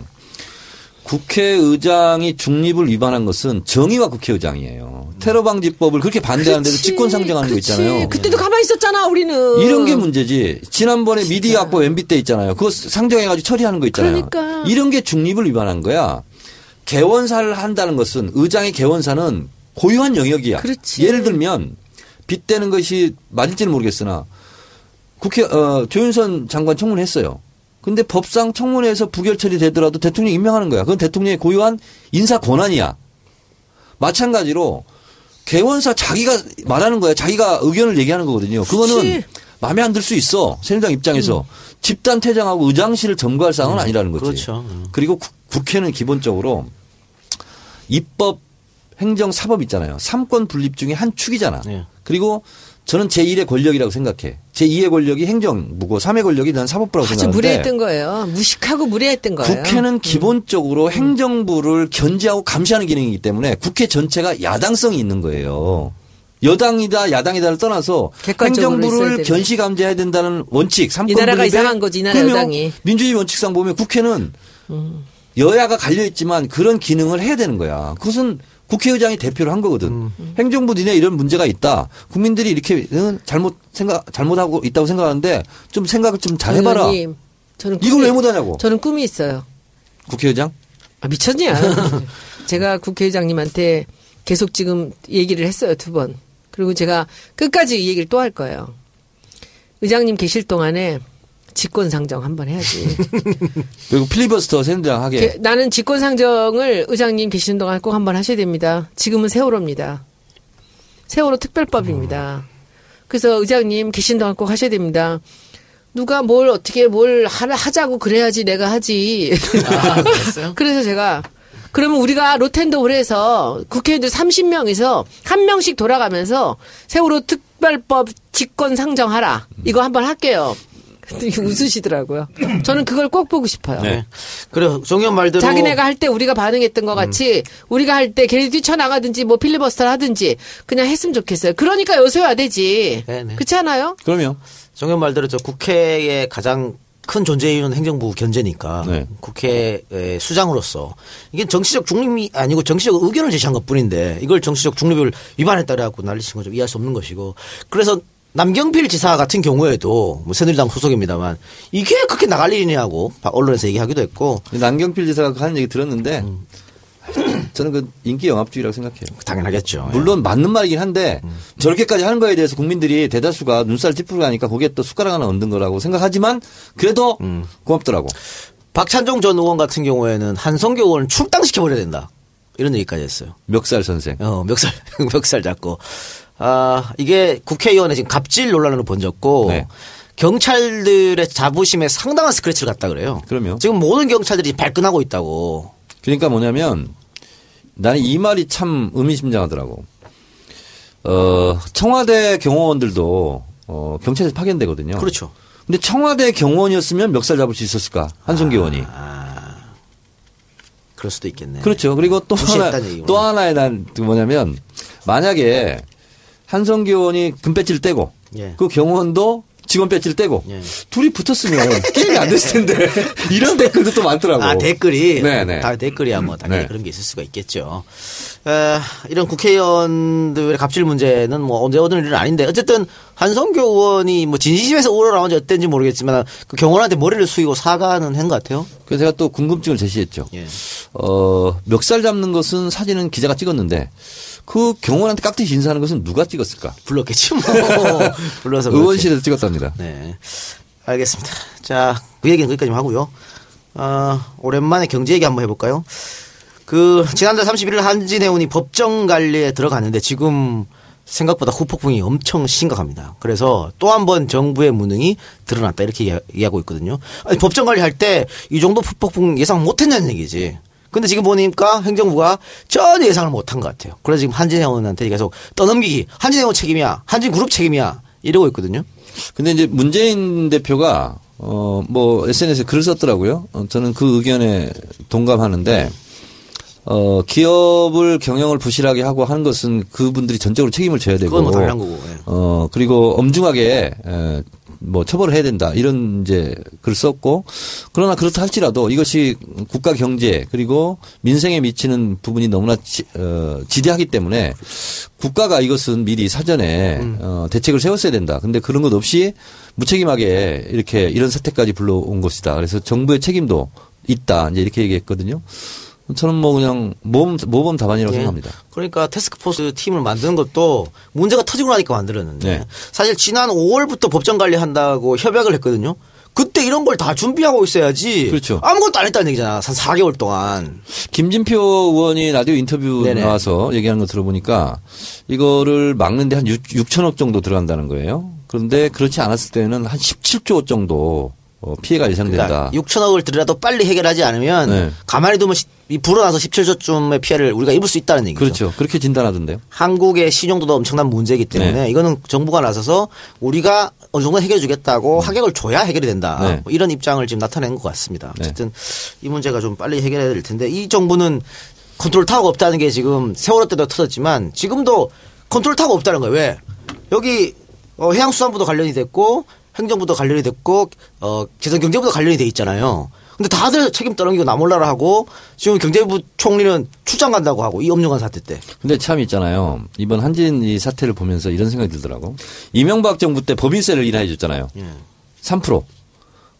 S2: 국회의장이 중립을 위반한 것은 정의와 국회의장이에요. 테러 방지법을 그렇게 반대하는데도 직권 상정하는 거. 있잖아요.
S3: 그때도 가만히 있었잖아 우리는.
S2: 이런 게 문제지. 지난번에 미디어 악법 MB 때 있잖아요. 그거 상정해 가지고 처리하는 거 있잖아요.
S3: 그러니까.
S2: 이런 게 중립을 위반한 거야. 개원사를 한다는 것은 의장의 개원사는 고유한 영역이야.
S3: 그렇지.
S2: 예를 들면 빗대는 것이 맞을지는 모르겠으나 국회 어, 조윤선 장관 청문했어요. 근데 법상 청문회에서 부결 처리되더라도 대통령 임명하는 거야. 그건 대통령의 고유한 인사 권한이야. 마찬가지로 개원사 자기가 말하는 거야. 자기가 의견을 얘기하는 거거든요. 그거는. 마음에 안 들 수 있어. 새누리당 입장에서 집단 퇴장하고 의장실을 점거할 사항은 아니라는 거지.
S1: 그렇죠. 음.
S2: 그리고 국- 국회는 기본적으로 입법, 행정, 사법 있잖아요. 삼권 분립 중에 한 축이잖아.
S1: 네.
S2: 그리고 저는 제1의 권력이라고 생각해. 제2의 권력이 행정부고 3의 권력이 난 사법부라고
S3: 아주
S2: 생각하는데
S3: 무례했던 거예요. 무식하고 무례했던 거예요.
S2: 국회는 기본적으로 행정부를 견제하고 감시하는 기능이기 때문에 국회 전체가 야당성이 있는 거예요. 여당이다 야당이다를 떠나서 행정부를. 견시 감지해야 된다는 원칙 삼권
S3: 이 나라가 이상한 거지, 이 나라. 여당이.
S2: 민주주의 원칙상 보면 국회는
S3: 음.
S2: 여야가 갈려 있지만 그런 기능을 해야 되는 거야. 그것은 국회의장이 대표를 한 거거든.
S3: 음.
S2: 행정부 니네 이런 문제가 있다. 국민들이 이렇게 는 잘못 생각 잘못하고 있다고 생각하는데 좀 생각을 좀 잘 해봐라.
S3: 의원님, 저는
S2: 이걸
S3: 꿈이-
S2: 왜 못하냐고.
S3: 저는 꿈이 있어요.
S2: 국회의장?
S3: 아, 미쳤냐? <laughs> 제가 국회의장님한테 계속 지금 얘기를 했어요, 두 번. 그리고 제가 끝까지 이 얘기를 또 할 거예요. 의장님 계실 동안에 직권 상정 한번 해야지. <laughs>
S2: 그리고 필리버스터 새누리당 하게.
S3: 게- 나는 직권 상정을 의장님 계시는 동안 꼭 한번 하셔야 됩니다. 지금은 세월호입니다. 세월호 특별법입니다. 그래서 의장님 계신 동안 꼭 하셔야 됩니다. 누가 뭘 어떻게 뭘 하- 하자고 그래야지 내가 하지. <laughs> 그래서 제가 그러면 우리가 로텐더홀 해서 국회의원들 30명에서 한 명씩 돌아가면서 세월호 특별법 직권 상정하라. 이거 한번 할게요. 웃으시더라고요. 저는 그걸 꼭 보고 싶어요.
S1: 네. 그래요. 정의원 말대로
S3: 자기네가 할 때 우리가 반응했던 것 같이 우리가 할 때 걔네 뛰쳐나가든지 뭐 필리버스터를 하든지 그냥 했으면 좋겠어요. 그러니까 요새야 되지.
S1: 네 네.
S3: 그렇지 않아요?
S2: 그러면
S1: 정의원 말대로 저 국회의 가장 큰 존재 이유는 행정부 견제니까
S2: 네.
S1: 국회의 수장으로서 이게 정치적 중립이 아니고 정치적 의견을 제시한 것 뿐인데 이걸 정치적 중립을 위반했다 그래갖고 난리친 건 좀 이해할 수 없는 것이고 그래서 남경필 지사 같은 경우에도 뭐 새누리당 소속입니다만 이게 그렇게 나갈 일이냐고 언론에서 얘기하기도 했고
S2: 남경필 지사가 하는 얘기 들었는데
S3: 음. <clears throat>
S2: 저는 그 인기 영합주의라고 생각해요.
S1: 당연하겠죠.
S2: 물론 맞는 말이긴 한데 저렇게까지 하는 거에 대해서 국민들이 대다수가 눈살 찌푸리고 하니까 거기에 또 숟가락 하나 얹는 거라고 생각하지만 그래도
S3: 음.
S2: 고맙더라고.
S1: 박찬종 전 의원 같은 경우에는 한성교 의원을 출당시켜버려야 된다. 이런 얘기까지 했어요.
S2: 멱살 선생.
S1: 어, 멱살, <laughs> 멱살 잡고. 아, 이게 국회의원의 지금 갑질 논란으로 번졌고.
S2: 네.
S1: 경찰들의 자부심에 상당한 스크래치를 갔다 그래요.
S2: 그럼요.
S1: 지금 모든 경찰들이 발끈하고 있다고.
S2: 그러니까 뭐냐면 나는 이 말이 참 의미심장하더라고. 어, 청와대 경호원들도 어, 경찰에서 파견되거든요.
S1: 그렇죠.
S2: 근데 청와대 경호원이었으면 멱살 잡을 수 있었을까? 한성기 의원이.
S1: 그럴 수도 있겠네.
S2: 그렇죠. 그리고 또 하나,
S1: 얘기구나.
S2: 또 하나의 난 뭐냐면 만약에 한성기 의원이 금배지를 떼고
S1: 예.
S2: 그 경호원도 직원 배지를 떼고
S1: 예.
S2: 둘이 붙었으면 게임이 안 됐을 텐데 <laughs> 이런 댓글도 또 많더라고.
S1: 아, 댓글이.
S2: 네네.
S1: 다 댓글이야 뭐 당연히
S2: 네.
S1: 그런 게 있을 수가 있겠죠. 에, 이런 국회의원들의 갑질 문제는 뭐 언제 얻은 일은 아닌데 어쨌든 한성교 의원이 뭐 진심에서 우러나온지 어땠는지 모르겠지만 그 경호원한테 머리를 숙이고 사과는 한 것 같아요.
S2: 그래서 제가 또 궁금증을 제시했죠.
S1: 예.
S2: 어, 멱살 잡는 것은 사진은 기자가 찍었는데 그 경호원한테 깍듯이 인사하는 것은 누가 찍었을까?
S1: 불렀겠지 뭐. <laughs> 불러서.
S2: 의원실에서 찍었답니다.
S1: 네. 알겠습니다. 자, 그 얘기는 거기까지 하고요. 어, 오랜만에 경제 얘기 한번 해볼까요? 그, 지난달 31일 한진해운이 법정 관리에 들어갔는데 지금 생각보다 후폭풍이 엄청 심각합니다. 그래서 또 한 번 정부의 무능이 드러났다 이렇게 이야- 이야기하고 있거든요. 아니, 법정 관리할 때 이 정도 후폭풍 예상 못했냐는 얘기지. 근데 지금 보니까 행정부가 전혀 예상을 못한 것 같아요. 그래서 지금 한진해운한테 계속 떠넘기기. 한진해운 책임이야. 한진그룹 책임이야. 이러고 있거든요.
S2: 근데 이제 문재인 대표가 어 뭐 SNS에 글을 썼더라고요. 어, 저는 그 의견에 동감하는데 어 기업을 경영을 부실하게 하고 하는 것은 그분들이 전적으로 책임을 져야 되고
S1: 그건 뭐 당연한 거고. 예.
S2: 어 그리고 엄중하게 에, 뭐 처벌을 해야 된다 이런 이제 글을 썼고 그러나 그렇다 할지라도 이것이 국가 경제 그리고 민생에 미치는 부분이 너무나 지, 어, 지대하기 때문에 국가가 이것은 미리 사전에 어, 대책을 세웠어야 된다. 근데 그런 것 없이 무책임하게 이렇게 이런 사태까지 불러온 것이다. 그래서 정부의 책임도 있다. 이제 이렇게 얘기했거든요. 저는 뭐 그냥 모범 모범 답안이라고
S1: 예.
S2: 생각합니다.
S1: 그러니까 테스크포스 팀을 만드는 것도 문제가 터지고 나니까 만들었는데
S2: 네.
S1: 사실 지난 5월부터 법정 관리한다고 협약을 했거든요. 그때 이런 걸 다 준비하고 있어야지.
S2: 그렇죠.
S1: 아무것도 안 했다는 얘기잖아. 한 4개월 동안.
S2: 김진표 의원이 라디오 인터뷰
S1: 네네.
S2: 나와서 얘기하는 거 들어보니까 이거를 막는데 한 6, 6천억 정도 들어간다는 거예요. 그런데 그렇지 않았을 때는 한 17조 정도 어, 피해가 예상된다.
S1: 그러니까 6천억을 들여라도 빨리 해결하지 않으면
S2: 네.
S1: 가만히 두면 시- 이 불어나서 17조쯤의 피해를 우리가 입을 수 있다는 얘기죠.
S2: 그렇죠. 그렇게 진단하던데요.
S1: 한국의 신용도도 엄청난 문제이기 때문에
S2: 네.
S1: 이거는 정부가 나서서 우리가 어느 정도 해결해 주겠다고 확약을 줘야 해결이 된다.
S2: 음. 네.
S1: 뭐 이런 입장을 지금 나타낸 것 같습니다.
S2: 네.
S1: 어쨌든 이 문제가 좀 빨리 해결해야 될 텐데 이 정부는 컨트롤 타워가 없다는 게 지금 세월호 때도 터졌지만 지금도 컨트롤 타워가 없다는 거예요. 왜? 여기 어, 해양수산부도 관련이 됐고 행정부도 관련이 됐고 어, 개성경제부도 관련이 돼 있잖아요. 근데 다들 책임 떠넘기고 나 몰라라 하고 지금 경제부 총리는 출장 간다고 하고 이 엄중한 사태 때.
S2: 근데 참 있잖아요. 이번 한진 이 사태를 보면서 이런 생각이 들더라고. 이명박 정부 때 법인세를 인하해 줬잖아요.
S1: 예.
S2: 3%.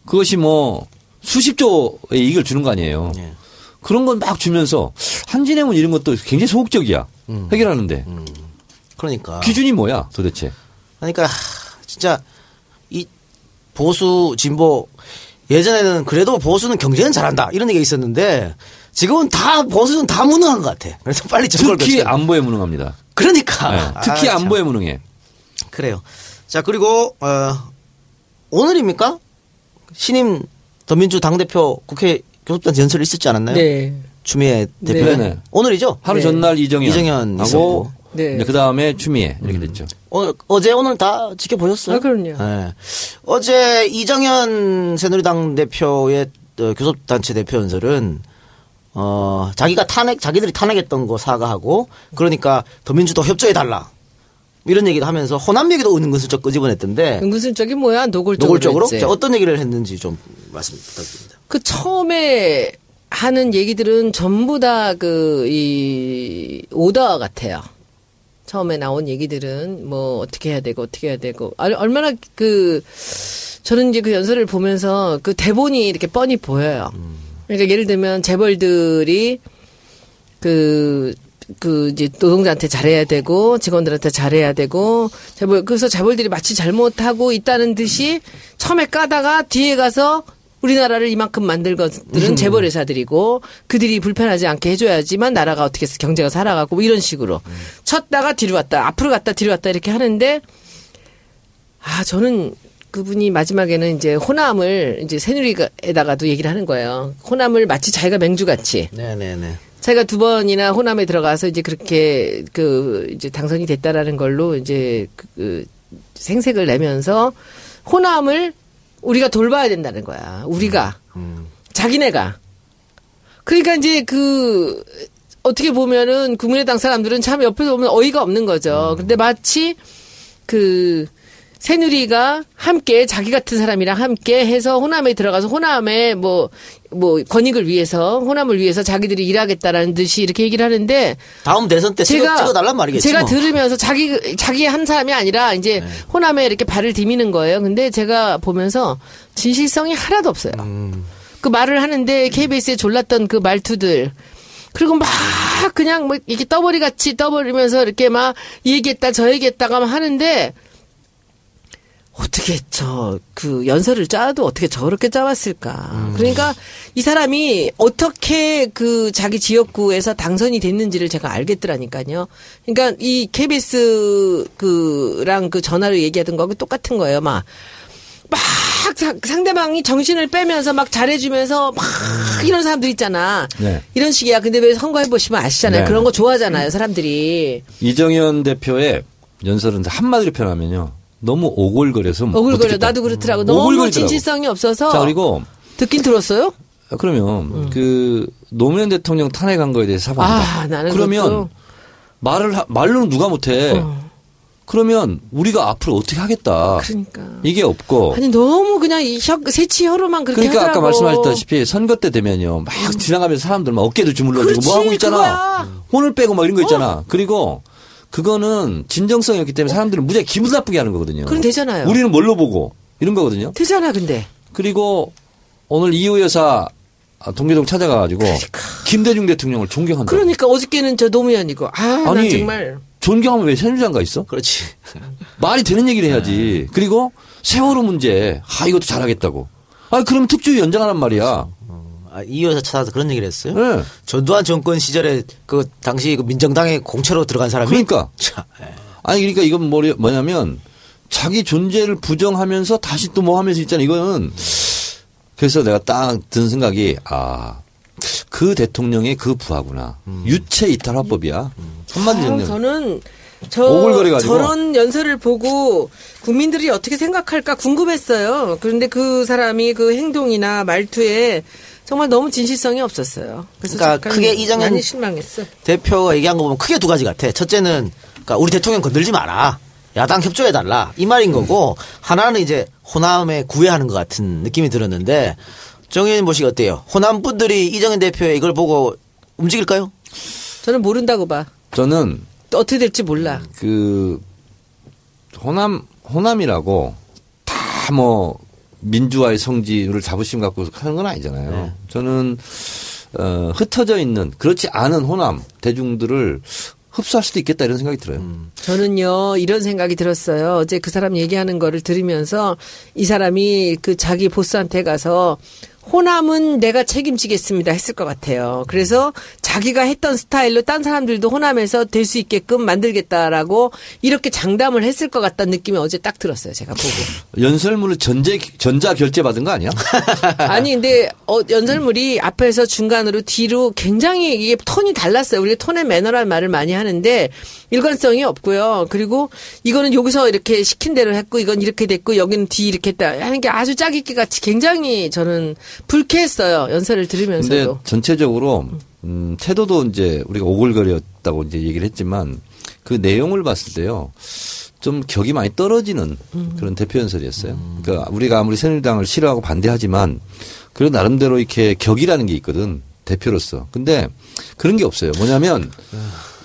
S2: 그것이 뭐 수십조의 이익을 주는 거 아니에요.
S1: 예.
S2: 그런 건 막 주면서 한진해운 이런 것도 굉장히 소극적이야. 해결하는데.
S1: 그러니까.
S2: 기준이 뭐야 도대체.
S1: 그러니까 하, 진짜 이 보수 진보 예전에는 그래도 보수는 경제는 잘한다 이런 얘기가 있었는데 지금은 다 보수는 다 무능한 것 같아. 그래서 빨리 정걸
S2: 특히. 안보에 무능합니다.
S1: 그러니까
S2: 네, 특히
S1: 아, 참.
S2: 안보에 무능해.
S1: 그래요. 자 그리고 어, 오늘입니까 신임 더민주 당 대표 국회 교섭단 연설이 있었지 않았나요?
S3: 네.
S1: 추미애 대표
S2: 네.
S1: 오늘이죠?
S2: 하루
S3: 네.
S2: 전날 이정현,
S1: 이정현
S2: 하고
S1: 있었고.
S3: 네.
S2: 그 다음에 추미애 이렇게 됐죠.
S1: 어, 어제 오늘 다 지켜보셨어요?
S3: 아, 그럼요.
S1: 네. 어제 이정현 새누리당 대표의 어, 교섭단체 대표 연설은 어, 자기가 탄핵, 자기들이 탄핵했던 거 사과하고 그러니까 더민주도 협조해달라. 이런 얘기도 하면서 호남 얘기도 은근슬쩍 끄집어냈던데
S3: 은근슬쩍이 뭐야? 노골적으로.
S1: 노골적으로
S3: 했지.
S1: 자, 어떤 얘기를 했는지 좀 말씀 부탁드립니다.
S3: 그 처음에 하는 얘기들은 전부 다 그 이 오더 같아요. 처음에 나온 얘기들은 뭐 어떻게 해야 되고 어떻게 해야 되고 얼- 얼마나 그 저는 이제 그 연설을 보면서 그 대본이 이렇게 뻔히 보여요. 그러니까 예를 들면 재벌들이 그, 그, 이제 노동자한테 잘해야 되고, 직원들한테 잘해야 되고, 재벌, 그래서 재벌들이 마치 잘못하고 있다는 듯이 처음에 까다가 뒤에 가서 우리나라를 이만큼 만들 것들은 재벌 회사들이고, 그들이 불편하지 않게 해줘야지만 나라가 어떻게 해서 경제가 살아가고, 뭐 이런 식으로. 쳤다가 뒤로 왔다, 앞으로 갔다 뒤로 왔다 이렇게 하는데, 아, 저는 그분이 마지막에는 이제 호남을 이제 새누리에다가도 얘기를 하는 거예요. 호남을 마치 자기가 맹주같이.
S1: 네네네.
S3: 자기가 두 번이나 호남에 들어가서 이제 그렇게 그 이제 당선이 됐다라는 걸로 이제 그, 그 생색을 내면서 호남을 우리가 돌봐야 된다는 거야. 우리가 자기네가 그러니까 이제 그 어떻게 보면은 국민의당 사람들은 참 옆에서 보면 어이가 없는 거죠. 근데 마치 그 새누리가 함께 자기 같은 사람이랑 함께 해서 호남에 들어가서 호남에 뭐, 뭐, 권익을 위해서, 호남을 위해서 자기들이 일하겠다라는 듯이 이렇게 얘기를 하는데,
S1: 다음 대선 때 찍어,
S3: 제가,
S1: 찍어 달란 말이겠지.
S3: 제가
S1: 뭐.
S3: 들으면서 자기, 자기 한 사람이 아니라 이제
S1: 네.
S3: 호남에 이렇게 발을 디미는 거예요. 근데 제가 보면서 진실성이 하나도 없어요.
S1: 음.
S3: 그 말을 하는데 KBS에 졸랐던 그 말투들, 그리고 막 그냥 뭐 이렇게 떠버리 같이 떠버리면서 이렇게 막이 얘기했다 저 얘기했다가 막 하는데 어떻게 저 그 연설을 짜도 어떻게 저렇게 짜왔을까. 그러니까 이 사람이 어떻게 그 자기 지역구에서 당선이 됐는지를 제가 알겠더라니까요. 그러니까 이 KBS 그랑 그 전화로 얘기하던 거하고 똑같은 거예요. 막. 막 사- 상대방이 정신을 빼면서 막 잘해주면서 막 이런 사람들 있잖아.
S2: 네.
S3: 이런 식이야. 근데 왜 선거해 보시면 아시잖아요.
S2: 네.
S3: 그런 거 좋아하잖아요, 사람들이.
S2: 이정현 대표의 연설은 한마디로 표현하면요. 너무 오글거려서. 듣겠다.
S3: 나도 그렇더라고. 너무. 진실성이 없어서.
S2: 자 그리고
S3: 듣긴 들었어요?
S2: 그러면 그 노무현 대통령 탄핵한 거에 대해서 사과한다.
S3: 아, 나는
S2: 그러면
S3: 그것도-
S2: 말을 하- 말로는 누가 못해. 그러면 우리가 앞으로 어떻게 하겠다.
S3: 그러니까.
S2: 이게 없고.
S3: 아니 너무 그냥 이 혀, 새치 혀로만 그렇게
S2: 그러니까 아까
S3: 하더라고.
S2: 말씀하셨다시피 선거 때 되면요. 막 지나가면서 사람들 막 어깨도 주물러주고
S3: 그렇지,
S2: 뭐 하고 있잖아.
S3: 그거야. 어.
S2: 혼을 빼고 막 이런 거 있잖아. 그리고 그거는 진정성이 없기 때문에 사람들은 무지하게 기분 나쁘게 하는 거거든요.
S3: 그럼 되잖아요.
S2: 우리는 뭘로 보고 이런 거거든요.
S3: 되잖아 근데.
S2: 그리고 오늘 이호 여사 동계동 찾아가가지고 김대중 대통령을 존경한다.
S3: 그러니까 어저께는 저 노무현이고. 아, 난
S2: 아니
S3: 정말.
S2: 존경하면 왜 새누리당 가 있어?
S1: 그렇지. <laughs>
S2: 말이 되는 얘기를 해야지. 그리고 세월호 문제, 아 이것도 잘하겠다고. 아 그럼 특조위 연장하란 말이야.
S1: 아, 이 여사 찾아서 그런 얘기를 했어요.
S2: 네.
S1: 전두환 정권 시절에 그 당시 그 민정당에 공채로 들어간 사람이
S2: 그러니까.
S1: 참, 예.
S2: 아니 그러니까 이건 뭐냐- 뭐냐면 자기 존재를 부정하면서 다시 또 뭐 하면서 있잖아. 이거는 그래서 내가 딱 든 생각이 아. 그 대통령의 그 부하구나. 유체 이탈 화법이야. 한마디
S3: 아,
S2: 정리.
S3: 저는 저
S2: 오글거려가지고.
S3: 저런 연설을 보고 국민들이 어떻게 생각할까 궁금했어요. 그런데 그 사람이 그 행동이나 말투에 정말 너무 진실성이 없었어요.
S1: 그러니까 크게 이정현-. 대표가 얘기한 거 보면 크게 두 가지 같아. 첫째는 그러니까 우리 대통령 건들지 마라. 야당 협조해 달라. 이 말인 거고 하나는 이제 호남에 구애하는 것 같은 느낌이 들었는데 정의인 보시기 어때요? 호남 분들이 이정현 대표의 이걸 보고 움직일까요?
S3: 저는 모른다고 봐.
S2: 저는
S3: 또 어떻게 될지 몰라.
S2: 그 호남 호남이라고 다 뭐 민주화의 성지를 자부심 갖고 하는 건 아니잖아요. 저는 어, 흩어져 있는 그렇지 않은 호남 대중들을 흡수할 수도 있겠다 이런 생각이 들어요.
S3: 저는요 이런 생각이 들었어요. 어제 그 사람 얘기하는 거를 들으면서 이 사람이 그 자기 보스한테 가서 호남은 내가 책임지겠습니다 했을 것 같아요. 그래서 자기가 했던 스타일로 딴 사람들도 호남에서 될 수 있게끔 만들겠다라고 이렇게 장담을 했을 것 같다는 느낌이 어제 딱 들었어요. 제가 보고.
S2: 연설문을 전제 전자 결제 받은 거 아니야? <laughs>
S3: 아니 근데 어, 연설물이 앞에서 중간으로 뒤로 굉장히 이게 톤이 달랐어요. 우리가 톤의 매너라는 말을 많이 하는데 일관성이 없고요. 그리고 이거는 여기서 이렇게 시킨 대로 했고 이건 이렇게 됐고 여기는 뒤 이렇게 했다 하는 게 아주 짜깁기 같이 굉장히 저는 불쾌했어요. 연설을
S2: 근데
S3: 들으면서도.
S2: 전체적으로 음, 태도도 이제 우리가 오글거렸다고 이제 얘기를 했지만 그 내용을 봤을 때요. 좀 격이 많이 떨어지는 그런 대표 연설이었어요. 그러니까 우리가 아무리 새누리당을 싫어하고 반대하지만 그래도 나름대로 이렇게 격이라는 게 있거든. 대표로서. 근데 그런 게 없어요. 뭐냐면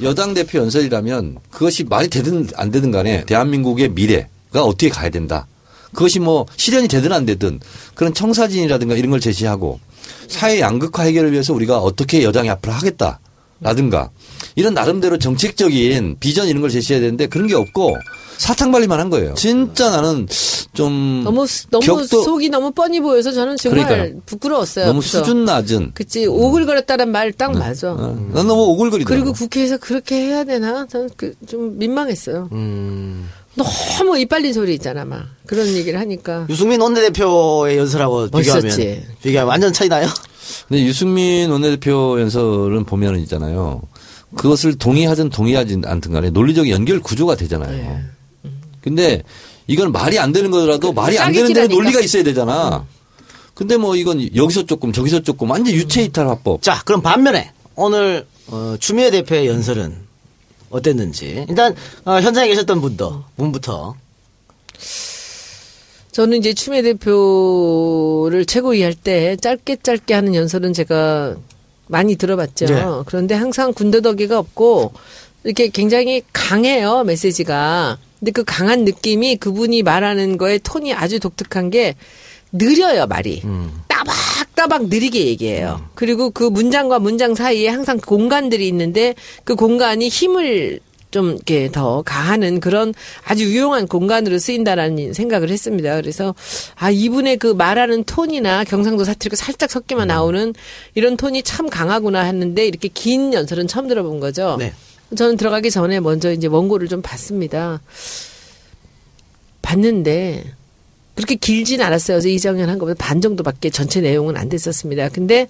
S2: 여당 대표 연설이라면 그것이 말이 되든 안 되든 간에 대한민국의 미래가 어떻게 가야 된다. 그것이 뭐 실현이 되든 안 되든 그런 청사진이라든가 이런 걸 제시하고 사회 양극화 해결을 위해서 우리가 어떻게 여당이 앞으로 하겠다 라든가 이런 나름대로 정책적인 비전 이런 걸 제시해야 되는데 그런 게 없고 사탕 발리만 한 거예요. 진짜 나는 좀
S3: 너무 수- 너무
S2: 격도
S3: 속이 너무 뻔히 보여서 저는 정말
S2: 그러니까요.
S3: 부끄러웠어요.
S2: 너무
S3: 앞서.
S2: 수준 낮은
S3: 그치 오글거렸다는 말 딱 맞아.
S2: 어, 난 너무 오글거리더라고.
S3: 그리고 국회에서 그렇게 해야 되나? 저는 그 좀 민망했어요.
S1: 음.
S3: 너무 이빨린 소리 있잖아, 막. 그런 얘기를 하니까.
S1: 유승민 원내대표의 연설하고 비교하면
S3: 멋있었지.
S1: 비교하면 완전 차이 나요?
S2: 근데 유승민 원내대표 연설은 보면은 있잖아요. 그것을 동의하든 동의하지 않든 간에 논리적 연결 구조가 되잖아요.
S3: 네.
S2: 근데 이건 말이 안 되는 거라도 말이 안 되는 데
S3: 싸기기라니까.
S2: 논리가 있어야 되잖아. 근데 뭐 이건 여기서 조금 저기서 조금 완전 유체 이탈 화법.
S1: 자, 그럼 반면에 오늘 어, 추미애 대표의 연설은 어땠는지 일단 어, 현장에 계셨던 분도 분부터
S3: 저는 이제 추미애 대표를 최고위 할 때 짧게 짧게 하는 연설은 제가 많이 들어봤죠.
S1: 네.
S3: 그런데 항상 군더더기가 없고 이렇게 굉장히 강해요, 메시지가. 근데 그 강한 느낌이 그분이 말하는 거에 톤이 아주 독특한 게 느려요, 말이. 따박 따박 느리게 얘기해요. 그리고 그 문장과 문장 사이에 항상 공간들이 있는데 그 공간이 힘을 좀 이렇게 더 가하는 그런 아주 유용한 공간으로 쓰인다라는 생각을 했습니다. 그래서 아 이분의 그 말하는 톤이나 경상도 사투리가 살짝 섞여만 나오는 이런 톤이 참 강하구나 했는데 이렇게 긴 연설은 처음 들어본 거죠.
S1: 네.
S3: 저는 들어가기 전에 먼저 이제 원고를 좀 봤습니다. 봤는데 그렇게 길진 않았어요. 어제 이정현 한 것보다 반 정도밖에 전체 내용은 안 됐었습니다. 근데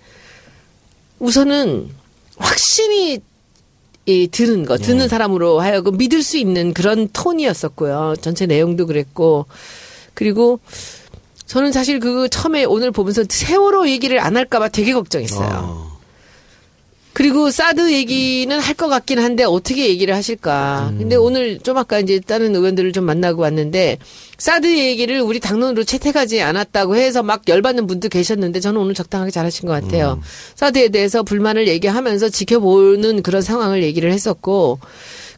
S3: 우선은 확신이 이 드는 거, 듣는 사람으로 하여금 믿을 수 있는 그런 톤이었었고요. 전체 내용도 그랬고 그리고 저는 사실 그 처음에 오늘 보면서 세월호 얘기를 안 할까봐 되게 걱정했어요.
S1: 어.
S3: 그리고 사드 얘기는 할 것 같긴 한데 어떻게 얘기를 하실까. 근데 오늘 좀 아까 이제 다른 의원들을 좀 만나고 왔는데 사드 얘기를 우리 당론으로 채택하지 않았다고 해서 막 열받는 분도 계셨는데 저는 오늘 적당하게 잘하신 것 같아요. 사드에 대해서 불만을 얘기하면서 지켜보는 그런 상황을 얘기를 했었고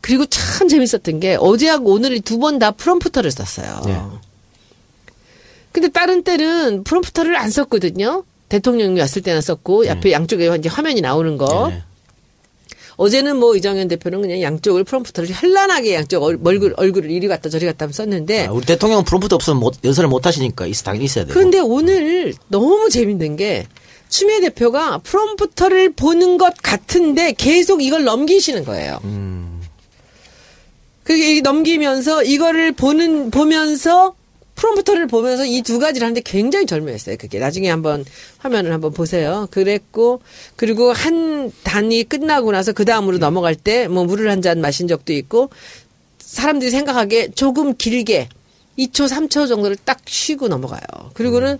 S3: 그리고 참 재밌었던 게 어제하고 오늘이 두번 다 프롬프터를 썼어요.
S1: 네.
S3: 근데 다른 때는 프롬프터를 안 썼거든요. 대통령이 왔을 때나 썼고 옆에 양쪽에 이제 화면이 나오는 거.
S1: 네.
S3: 어제는 뭐 이정현 대표는 그냥 양쪽을 프롬프터를 현란하게 양쪽 얼- 얼굴 얼굴을 이리 갔다 저리 갔다 하면 썼는데
S1: 아, 우리 대통령 프롬프트 없으면 못, 연설을 못 하시니까 있, 당연히 있어야 돼요.
S3: 그런데 오늘 너무 재밌는 게 추미애 대표가 프롬프터를 보는 것 같은데 계속 이걸 넘기시는 거예요. 그게 이렇게 넘기면서 이거를 보는 보면서 프롬프터를 보면서 이 두 가지를 하는데 굉장히 절묘했어요. 그게 나중에 한번 화면을 한번 보세요. 그랬고 그리고 한 단이 끝나고 나서 그 다음으로 넘어갈 때 뭐 물을 한 잔 마신 적도 있고 사람들이 생각하기에 조금 길게 2초, 3초 정도를 딱 쉬고 넘어가요. 그리고는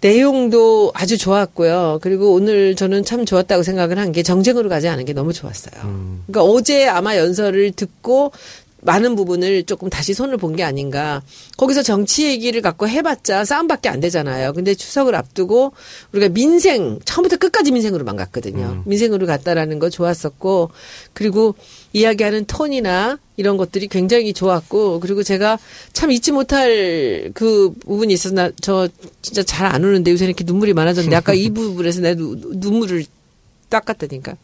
S3: 내용도 아주 좋았고요. 그리고 오늘 저는 참 좋았다고 생각을 한 게 정쟁으로 가지 않은 게 너무 좋았어요. 그러니까 어제 아마 연설을 듣고 많은 부분을 조금 다시 손을 본 게 아닌가. 거기서 정치 얘기를 갖고 해봤자 싸움밖에 안 되잖아요. 근데 추석을 앞두고 우리가 민생 처음부터 끝까지 민생으로만 갔거든요. 민생으로 갔다라는 거 좋았었고 그리고 이야기하는 톤이나 이런 것들이 굉장히 좋았고 그리고 제가 참 잊지 못할 그 부분이 있어서 나저 진짜 잘 안 우는데 요새 이렇게 눈물이 많아졌는데 아까 이 <laughs> 부분에서 누- 눈물을 닦았다니까.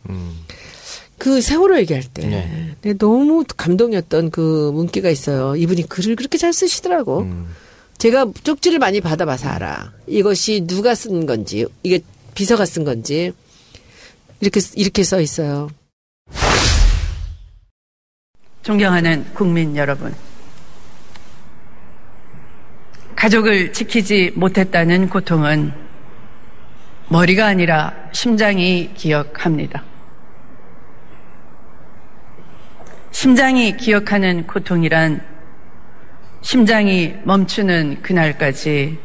S3: 그 세월호 얘기할 때
S1: 네.
S3: 내가 너무 감동이었던 그 문기가 있어요. 이분이 글을 그렇게 잘 쓰시더라고. 제가 쪽지를 많이 받아봐서 알아. 이것이 누가 쓴 건지, 이게 비서가 쓴 건지 이렇게 이렇게 써 있어요.
S8: 존경하는 국민 여러분. 가족을 지키지 못했다는 고통은 머리가 아니라 심장이 기억합니다. 심장이 기억하는 고통이란 심장이 멈추는 그날까지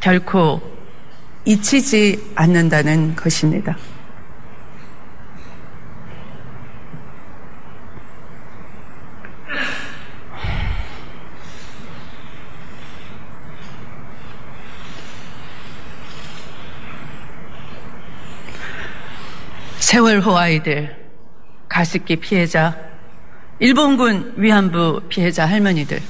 S8: 결코 잊히지 않는다는 것입니다. 세월호 아이들, 가습기 피해자, 일본군 위안부 피해자 할머니들,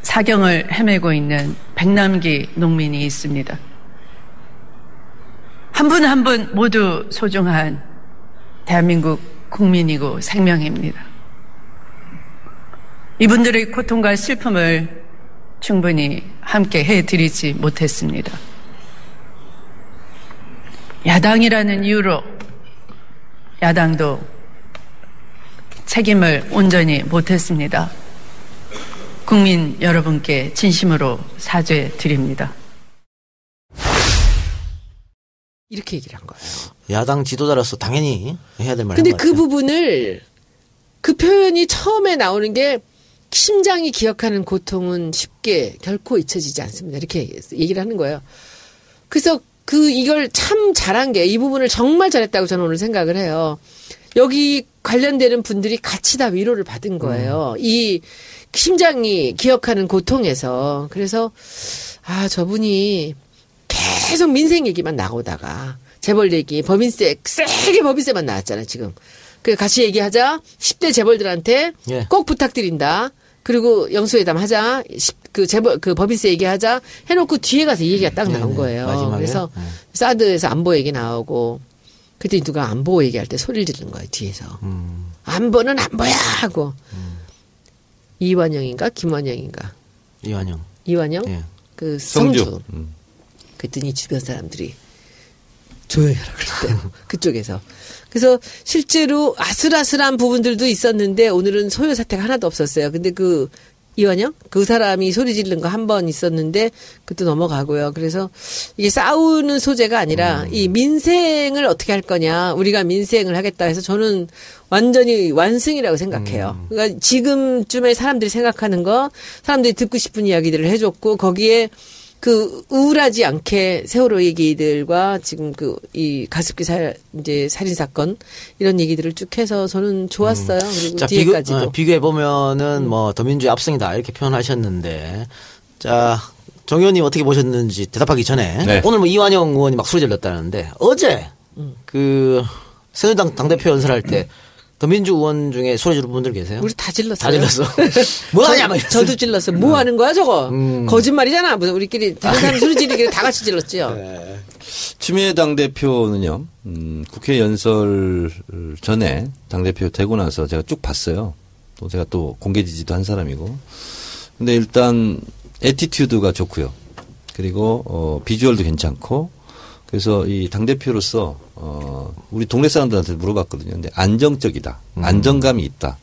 S8: 사경을 헤매고 있는 백남기 농민이 있습니다. 한 분 한 분 모두 소중한 대한민국 국민이고 생명입니다. 이분들의 고통과 슬픔을 충분히 함께 해드리지 못했습니다. 야당이라는 이유로 야당도 책임을 온전히 못했습니다. 국민 여러분께 진심으로 사죄드립니다.
S3: 이렇게 얘기를 한 거예요.
S1: 야당 지도자로서 당연히 해야 될 말인
S3: 근데
S1: 것
S3: 그. 부분을 그 표현이 처음에 나오는 게 심장이 기억하는 고통은 쉽게 결코 잊혀지지 않습니다. 이렇게 얘기를 하는 거예요. 그래서 그 이걸 참 잘한 게 이 부분을 정말 잘했다고 저는 오늘 생각을 해요. 여기 관련되는 분들이 같이 다 위로를 받은 거예요. 이 심장이 기억하는 고통에서 그래서 아 저분이 계속 민생 얘기만 나오다가 재벌 얘기, 법인세 세게 법인세만 나왔잖아요 지금. 그 같이 얘기하자. 10대 재벌들한테
S1: 예.
S3: 꼭 부탁드린다. 그리고 영수회담 하자. 십- 그 재벌 그 법인세 얘기하자. 해놓고 뒤에 가서 이 얘기가 딱 나온
S1: 네,
S3: 거예요.
S1: 마지막에.
S3: 그래서
S1: 네.
S3: 사드에서 안보 얘기 나오고 그때 누가 안보 얘기할 때 소리를 지르는 거예요 뒤에서
S1: 음.
S3: 안 보는 안 보야 하고 이완영인가 김완영인가
S1: 이완영.
S3: 이완영
S1: 예.
S3: 그 성주,
S2: 성주. 음.
S3: 그랬더니 주변 사람들이 조용히 하라 그랬대요. <laughs> 그쪽에서. 그래서 실제로 아슬아슬한 부분들도 있었는데 오늘은 소요 사태가 하나도 없었어요. 근데 그 이완영 그 사람이 소리 지르는 거한 번 있었는데 그것도 넘어가고요. 그래서 이게 싸우는 소재가 아니라 이 민생을 어떻게 할 거냐. 우리가 민생을 하겠다 해서 저는 완전히 완승이라고 생각해요. 그러니까 지금쯤에 사람들이 생각하는 거 사람들이 듣고 싶은 이야기들을 해줬고 거기에 그 우울하지 않게 세월호 얘기들과 지금 그 이 가습기 살 이제 살인 사건 이런 얘기들을 쭉 해서 저는 좋았어요. 그리고
S1: 자, 비교,
S3: 뒤에까지도.
S1: 어, 비교해 보면은 뭐 더민주의 압승이다 이렇게 표현하셨는데 자 정 의원님 어떻게 보셨는지 대답하기 전에
S2: 네.
S1: 오늘 뭐 이완영 의원이 막 소리 질렀다는데 어제 그 새누리당 당대표 연설할 때 더민주 의원 중에 소리 지른 분들 계세요?
S3: 우리 다 질렀어요.
S1: 다 질렀어. <laughs> 뭐 하냐 막.
S3: 저도 질렀어요. 뭐 하는 거야 저거?
S1: 음.
S3: 거짓말이잖아. 무슨 우리끼리 다른 사람 소리 지르기를 다 같이 질렀지요.
S1: 네.
S2: 추미애 당대표는요, 음, 국회 연설 전에 당대표 되고 나서 제가 쭉 봤어요. 또 제가 또 공개 지지도 한 사람이고. 근데 일단 attitude가 좋고요. 그리고 어, 비주얼도 괜찮고. 그래서 이 당대표로서 어, 우리 동네 사람들한테 물어봤거든요. 근데 안정적이다. 안정감이 있다.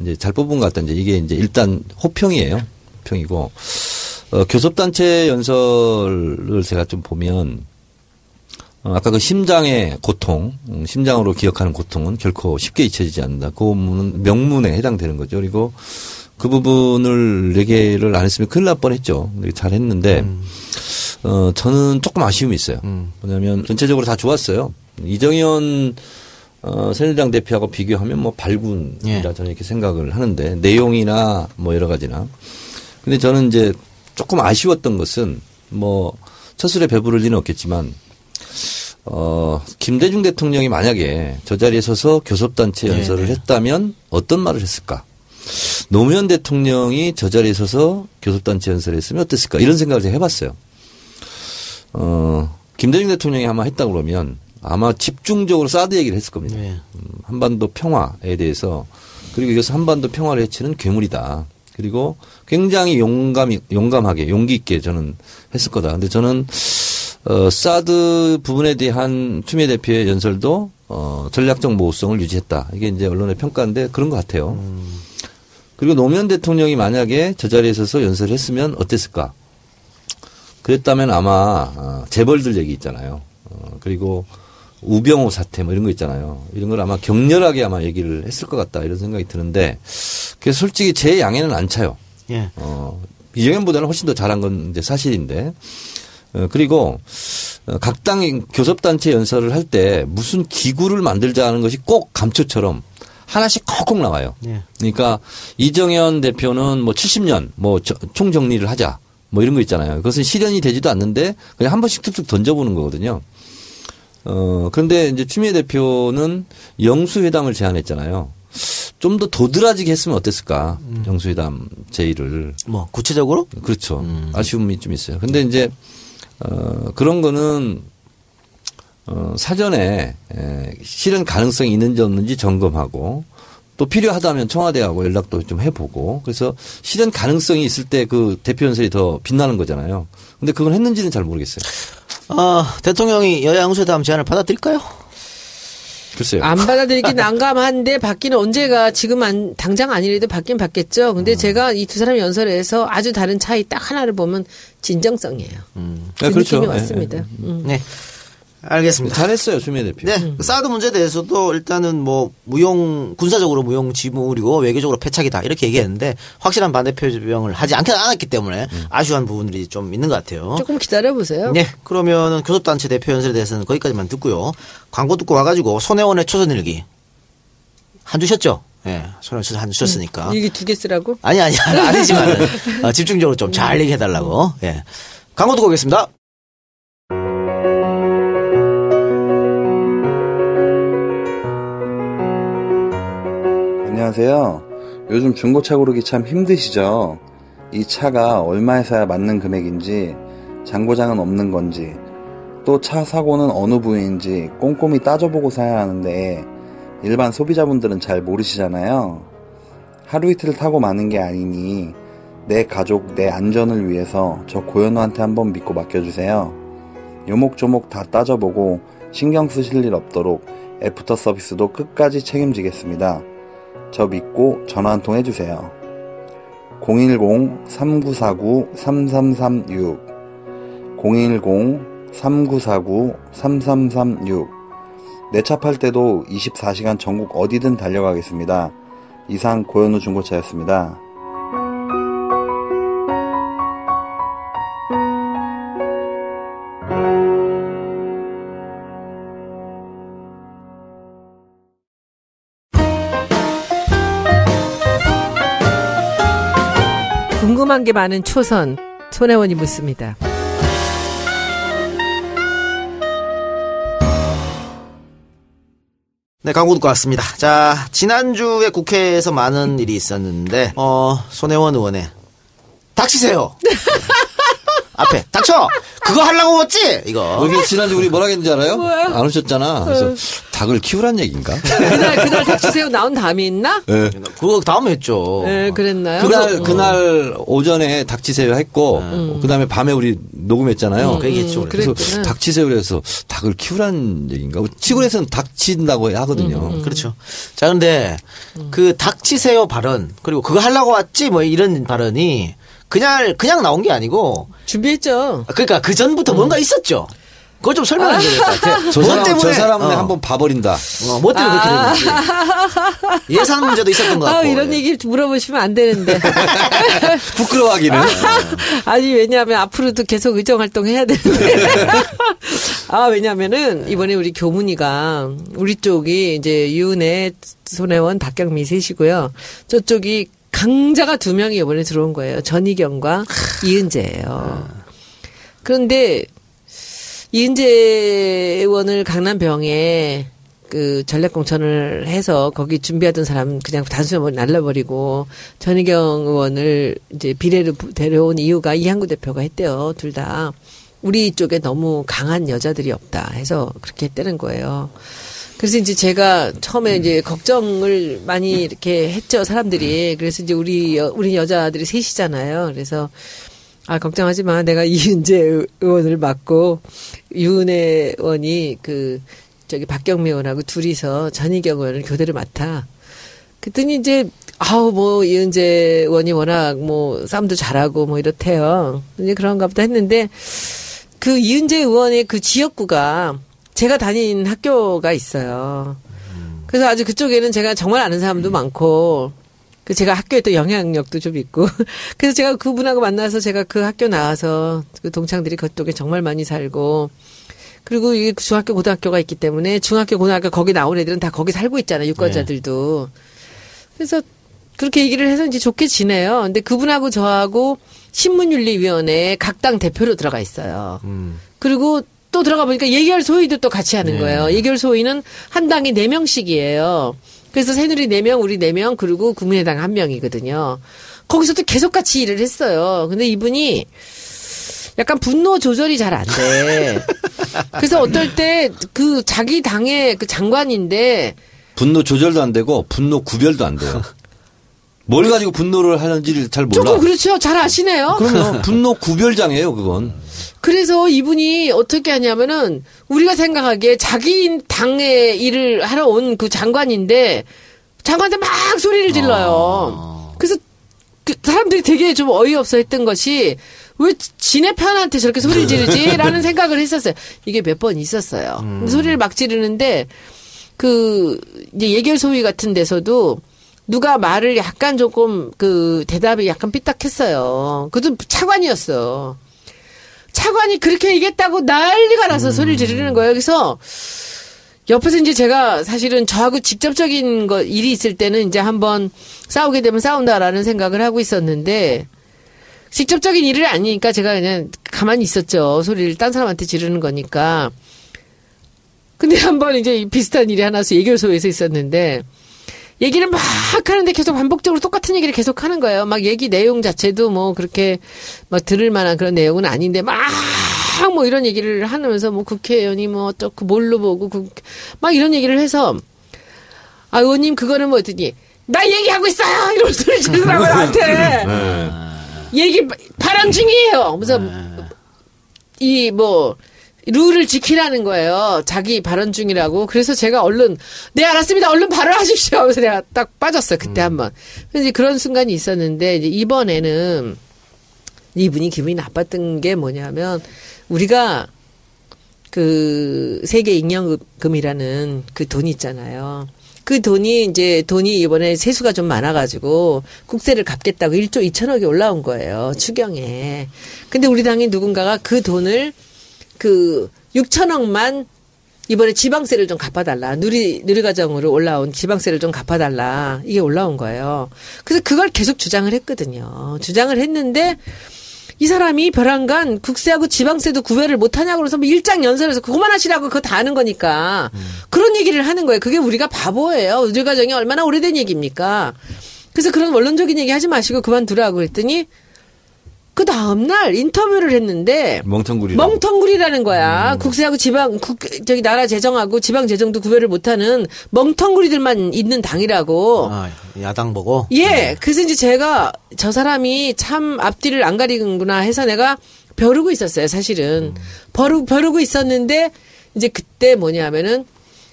S2: 이제 잘 뽑은 것 같다. 이제 이게 이제 일단 호평이에요. 호평이고. 어, 교섭단체 연설을 제가 좀 보면 어, 아까 그 심장의 고통, 음, 심장으로 기억하는 고통은 결코 쉽게 잊혀지지 않는다. 그 부분은 명문에 해당되는 거죠. 그리고 그 부분을 얘기를 안 했으면 큰일 날 뻔했죠. 잘 했는데, 어, 저는 조금 아쉬움이 있어요. 뭐냐면 전체적으로 다 좋았어요. 이정현 어, 새누리당 대표하고 비교하면 뭐 발군이라
S1: 예.
S2: 저는 이렇게 생각을 하는데 내용이나 뭐 여러 가지나. 근데 저는 이제 조금 아쉬웠던 것은 뭐 첫술에 배부를 리는 없겠지만 어, 김대중 대통령이 만약에 저 자리에 서서 교섭단체
S1: 네,
S2: 연설을
S1: 네.
S2: 했다면 어떤 말을 했을까? 노무현 대통령이 저 자리에 서서 교섭단체 연설을 했으면 어땠을까? 이런 생각을 제가 해봤어요. 어, 김대중 대통령이 아마 했다 그러면 아마 집중적으로 사드 얘기를 했을 겁니다.
S1: 네.
S2: 음, 한반도 평화에 대해서 그리고 이것은 한반도 평화를 해치는 괴물이다. 그리고 굉장히 용감이 용감하게 용기 있게 저는 했을 거다. 근데 저는 어 사드 부분에 대한 추미애 대표의 연설도 어 전략적 모호성을 유지했다. 이게 이제 언론의 평가인데 그런 것 같아요. 그리고 노무현 대통령이 만약에 저 자리에 서서 연설을 했으면 어땠을까? 그랬다면 아마 어, 재벌들 얘기 있잖아요. 어, 그리고 우병우 사태 뭐 이런 거 있잖아요. 이런 걸 아마 격렬하게 아마 얘기를 했을 것 같다 이런 생각이 드는데 그래서 솔직히 제 양에는 안 차요.
S1: 예.
S2: 어, 이정현보다는 훨씬 더 잘한 건 이제 사실인데 어, 그리고 어, 각 당이 교섭단체 연설을 할 때 무슨 기구를 만들자는 것이 꼭 감초처럼 하나씩 콕콕 나와요.
S1: 예.
S2: 그러니까 이정현 대표는 뭐 70년 뭐 저- 총정리를 하자 뭐 이런 거 있잖아요. 그것은 실현이 되지도 않는데 그냥 한 번씩 툭툭 던져보는 거거든요. 어, 그런데 이제 추미애 대표는 영수회담을 제안했잖아요. 좀 더 도드라지게 했으면 어땠을까. 영수회담 제의를.
S1: 뭐 구체적으로?
S2: 그렇죠.
S1: 음.
S2: 아쉬움이 좀 있어요. 근데 이제, 어, 그런 거는, 어, 사전에, 에, 실현 가능성이 있는지 없는지 점검하고 또 필요하다면 청와대하고 연락도 좀 해보고 그래서 실현 가능성이 있을 때 그 대표 연설이 더 빛나는 거잖아요. 근데 그건 했는지는 잘 모르겠어요.
S1: 어, 대통령이 여야 양수회담 제안을 받아들일까요?
S2: 글쎄요.
S3: 안 받아들이기 난감한데 받기는 언제가 지금 안 당장 아니래도 받긴 받겠죠.
S2: 음.
S3: 근데 제가 이 두 사람 연설에서 아주 다른 차이 딱 하나를 보면 진정성이에요. 그
S2: 네, 그렇죠.
S3: 느낌이
S2: 예,
S3: 왔습니다.
S2: 예.
S3: 음.
S1: 네. 알겠습니다.
S2: 잘했어요, 추미애 대표.
S1: 네. 사드 문제에 대해서도 일단은 뭐 무용 군사적으로 무용 지물이고 외교적으로 패착이다 이렇게 얘기했는데 확실한 반대 표명을 하지 않게 않았기 때문에 아쉬운 부분들이 좀 있는 것 같아요.
S3: 조금 기다려 보세요.
S1: 네. 그러면은 교섭단체 대표 연설에 대해서는 거기까지만 듣고요. 광고 듣고 와가지고 손혜원의 초선일기 한 주셨죠? 예. 네. 손혜원 초선 한 주셨으니까.
S3: 일기 두개 쓰라고?
S1: 아니 아니 아니지만 <laughs> 어, 집중적으로 좀 잘 얘기해달라고. 예. 광고 듣고 오겠습니다.
S9: 안녕하세요. 요즘 중고차 고르기 참 힘드시죠? 이 차가 얼마에 사야 맞는 금액인지, 장고장은 없는 건지, 또 차 사고는 어느 부위인지 꼼꼼히 따져보고 사야 하는데 일반 소비자분들은 잘 모르시잖아요. 하루 이틀 타고 마는 게 아니니 내 가족, 내 안전을 위해서 저 고현우한테 한번 믿고 맡겨주세요. 요목조목 다 따져보고 신경 쓰실 일 없도록 애프터 서비스도 끝까지 책임지겠습니다. 저 믿고 전화 한 통 해주세요. 010-3949-3336 010-3949-3336 내 차 팔 때도 24시간 전국 어디든 달려가겠습니다. 이상 고현우 중고차였습니다.
S3: 궁금한 게 많은 초선 손혜원이 묻습니다.
S1: 네, 광고 듣고 왔습니다. 자, 지난주에 국회에서 많은 일이 있었는데, 어, 손혜원 의원의 닥치세요! <laughs> 앞에, 닥쳐! 그거 하려고 왔지? 이거.
S2: 여기 지난주 우리 뭐라 했는지 알아요? 안 오셨잖아. 그래서 닭을 키우란 얘기인가?
S3: 그날 그날 닥치세요 나온 다음에 있나?
S2: 네.
S1: 그거 다음에 했죠.
S3: 네, 그랬나요?
S2: 그날 그날 오전에 닥치세요 했고 그다음에 밤에 우리 녹음했잖아요.
S1: 그 얘기했죠.
S3: 음,
S2: 그래서
S3: 그랬구나.
S2: 닥치세요 그래서 닭을 키우란 얘기인가? 시골에서는 닥친다고 하거든요.
S1: 그렇죠. 자, 근데 그 닥치세요 발언, 그리고 그거 하려고 왔지? 뭐 이런 발언이 그냥, 그냥 나온 게 아니고,
S3: 준비했죠.
S1: 그러니까 그 전부터 뭔가 있었죠. 그걸 좀 설명해 줘야 될 것 같아. 저뭐
S2: 사람 저
S1: 때문에,
S2: 사람은
S1: 어,
S2: 한번 봐버린다.
S1: 어, 뭐 때문에 그렇게 됐는지. 예산 문제도 있었던 것
S3: 아,
S1: 같고.
S3: 이런
S1: 예.
S3: 얘기 물어보시면 안 되는데. <laughs>
S2: 부끄러워하기는. <laughs>
S3: 아니, 왜냐하면 앞으로도 계속 의정 활동 해야 되는데. <laughs> 아, 왜냐면은 이번에 우리 교문이가 우리 쪽이 이제 유은혜, 손혜원, 박경미 셋이고요. 저쪽이 강자가 두 명이 이번에 들어온 거예요. 전희경과 이은재예요. 그런데 이은재 의원을 강남병에 그 전략공천을 해서 거기 준비하던 사람 그냥 단순히 날려버리고 전희경 의원을 이제 비례로 부- 데려온 이유가 이한구 대표가 했대요. 둘 다. 우리 쪽에 너무 강한 여자들이 없다 해서 그렇게 했다는 거예요. 그래서 이제 제가 처음에 이제 걱정을 많이 이렇게 했죠, 사람들이. 그래서 이제 우리, 여, 우리 여자들이 셋이잖아요. 그래서 아, 걱정하지 마. 내가 이은재 <laughs> 의원을 맡고, 유은혜 의원이 그, 저기 박경미 의원하고 둘이서 전희경 의원을 교대를 맡아. 그랬더니 이제, 아우, 뭐, 이은재 의원이 워낙 뭐, 싸움도 잘하고 뭐 이렇대요. 이제 그런가 보다 했는데, 그 이은재 의원의 그 지역구가 제가 다닌 학교가 있어요. 그래서 아주 그쪽에는 제가 정말 아는 사람도 많고, 그 제가 학교에 또 영향력도 좀 있고. <laughs> 그래서 제가 그분하고 만나서 제가 그 학교 나와서 그 동창들이 그쪽에 정말 많이 살고. 그리고 이 중학교 고등학교가 있기 때문에 중학교 고등학교 거기 나온 애들은 다 거기 살고 있잖아요 유권자들도. 그래서 그렇게 얘기를 해서 이제 좋게 지내요. 근데 그분하고 저하고 신문윤리위원회에 각당 대표로 들어가 있어요. 그리고 또 들어가 보니까 예결 소위도 또 같이 하는 거예요. 예결 소위는 한 당에 네명씩이에요 그래서 새누리 네명 우리 네명 그리고 국민의당 한 명이거든요. 거기서 또 계속 같이 일을 했어요. 근데 이분이 약간 분노 조절이 잘 안 돼. <laughs> 그래서 어떨 때 그 자기 당의 그 장관인데
S2: 분노 조절도 안 되고 분노 구별도 안 돼요. <laughs> 뭘 가지고 분노를 하는지를 잘 몰라.
S3: 조금 그렇죠. 잘 아시네요.
S2: 그럼요. <laughs> 분노 구별장이에요, 그건.
S3: 그래서 이분이 어떻게 하냐면은 우리가 생각하기에 자기 당의 일을 하러 온 그 장관인데 장관한테 막 소리를 질러요. 그래서 그 사람들이 되게 좀 어이없어 했던 것이 왜 지네 편한테 저렇게 소리를 지르지? 라는 <laughs> 생각을 했었어요. 이게 몇 번 있었어요. 소리를 막 지르는데 그 이제 예결 소위 같은 데서도 누가 말을 약간 조금 그 대답이 약간 삐딱했어요. 그것도 차관이었어. 차관이 그렇게 얘기했다고 난리가 나서 소리를 지르는 거예요. 그래서 옆에서 이제 제가 사실은 저하고 직접적인 거 일이 있을 때는 이제 한번 싸우게 되면 싸운다라는 생각을 하고 있었는데 직접적인 일이 아니니까 제가 그냥 가만히 있었죠. 소리를 딴 사람한테 지르는 거니까. 근데 한번 이제 비슷한 일이 하나서 예결소에서 있었는데 얘기를 막 하는데 계속 반복적으로 똑같은 얘기를 계속 하는 거예요. 막 얘기 내용 자체도 뭐 그렇게 막 들을 만한 그런 내용은 아닌데 막막뭐 이런 얘기를 하면서 뭐 국회의원이 뭐 어쩌고 뭘로 보고 그- 막 이런 얘기를 해서 아 의원님 그거는 뭐 어떠니? 나 얘기하고 있어요! 이런 소리 지르더라고 <laughs> 나한테. 얘기 발언 중이에요. 그래서 이 뭐 룰을 지키라는 거예요. 자기 발언 중이라고. 그래서 제가 얼른 네 알았습니다. 얼른 발언하십시오. 하면서 내가 딱 빠졌어요. 그때 한번. 그래서 그런 순간이 있었는데 이제 이번에는 이분이 기분이 나빴던 게 뭐냐면 우리가 그 세계 잉여금이라는 그 돈이 있잖아요. 그 돈이 이제 돈이 이번에 세수가 좀 많아가지고 국세를 갚겠다고 1조 2천억이 올라온 거예요. 추경에. 근데 우리 당의 누군가가 그 돈을 그 6천억만 이번에 지방세를 좀 갚아달라. 누리, 누리과정으로 올라온 지방세를 좀 갚아달라. 이게 올라온 거예요. 그래서 그걸 계속 주장을 했거든요. 주장을 했는데 이 사람이 벼랑간 국세하고 지방세도 구별을 못하냐고 그래서 뭐 일장 연설에서 그거만 하시라고 그거 다 하는 거니까 그런 얘기를 하는 거예요. 그게 우리가 바보예요. 누리과정이 얼마나 오래된 얘기입니까? 그래서 그런 원론적인 얘기 하지 마시고 그만두라고 그랬더니 그 다음날 인터뷰를 했는데
S2: 멍텅구리.
S3: 멍텅구리라는 거야. 국세하고 지방 국 저기 나라 재정하고 지방 재정도 구별을 못하는 멍텅구리들만 있는 당이라고.
S1: 아, 야당 보고.
S3: 예. 그래서 이제 제가 저 사람이 참 앞뒤를 안 가리는구나 해서 내가 벼르고 있었어요. 사실은 벼르 벼르고 있었는데 이제 그때 뭐냐면은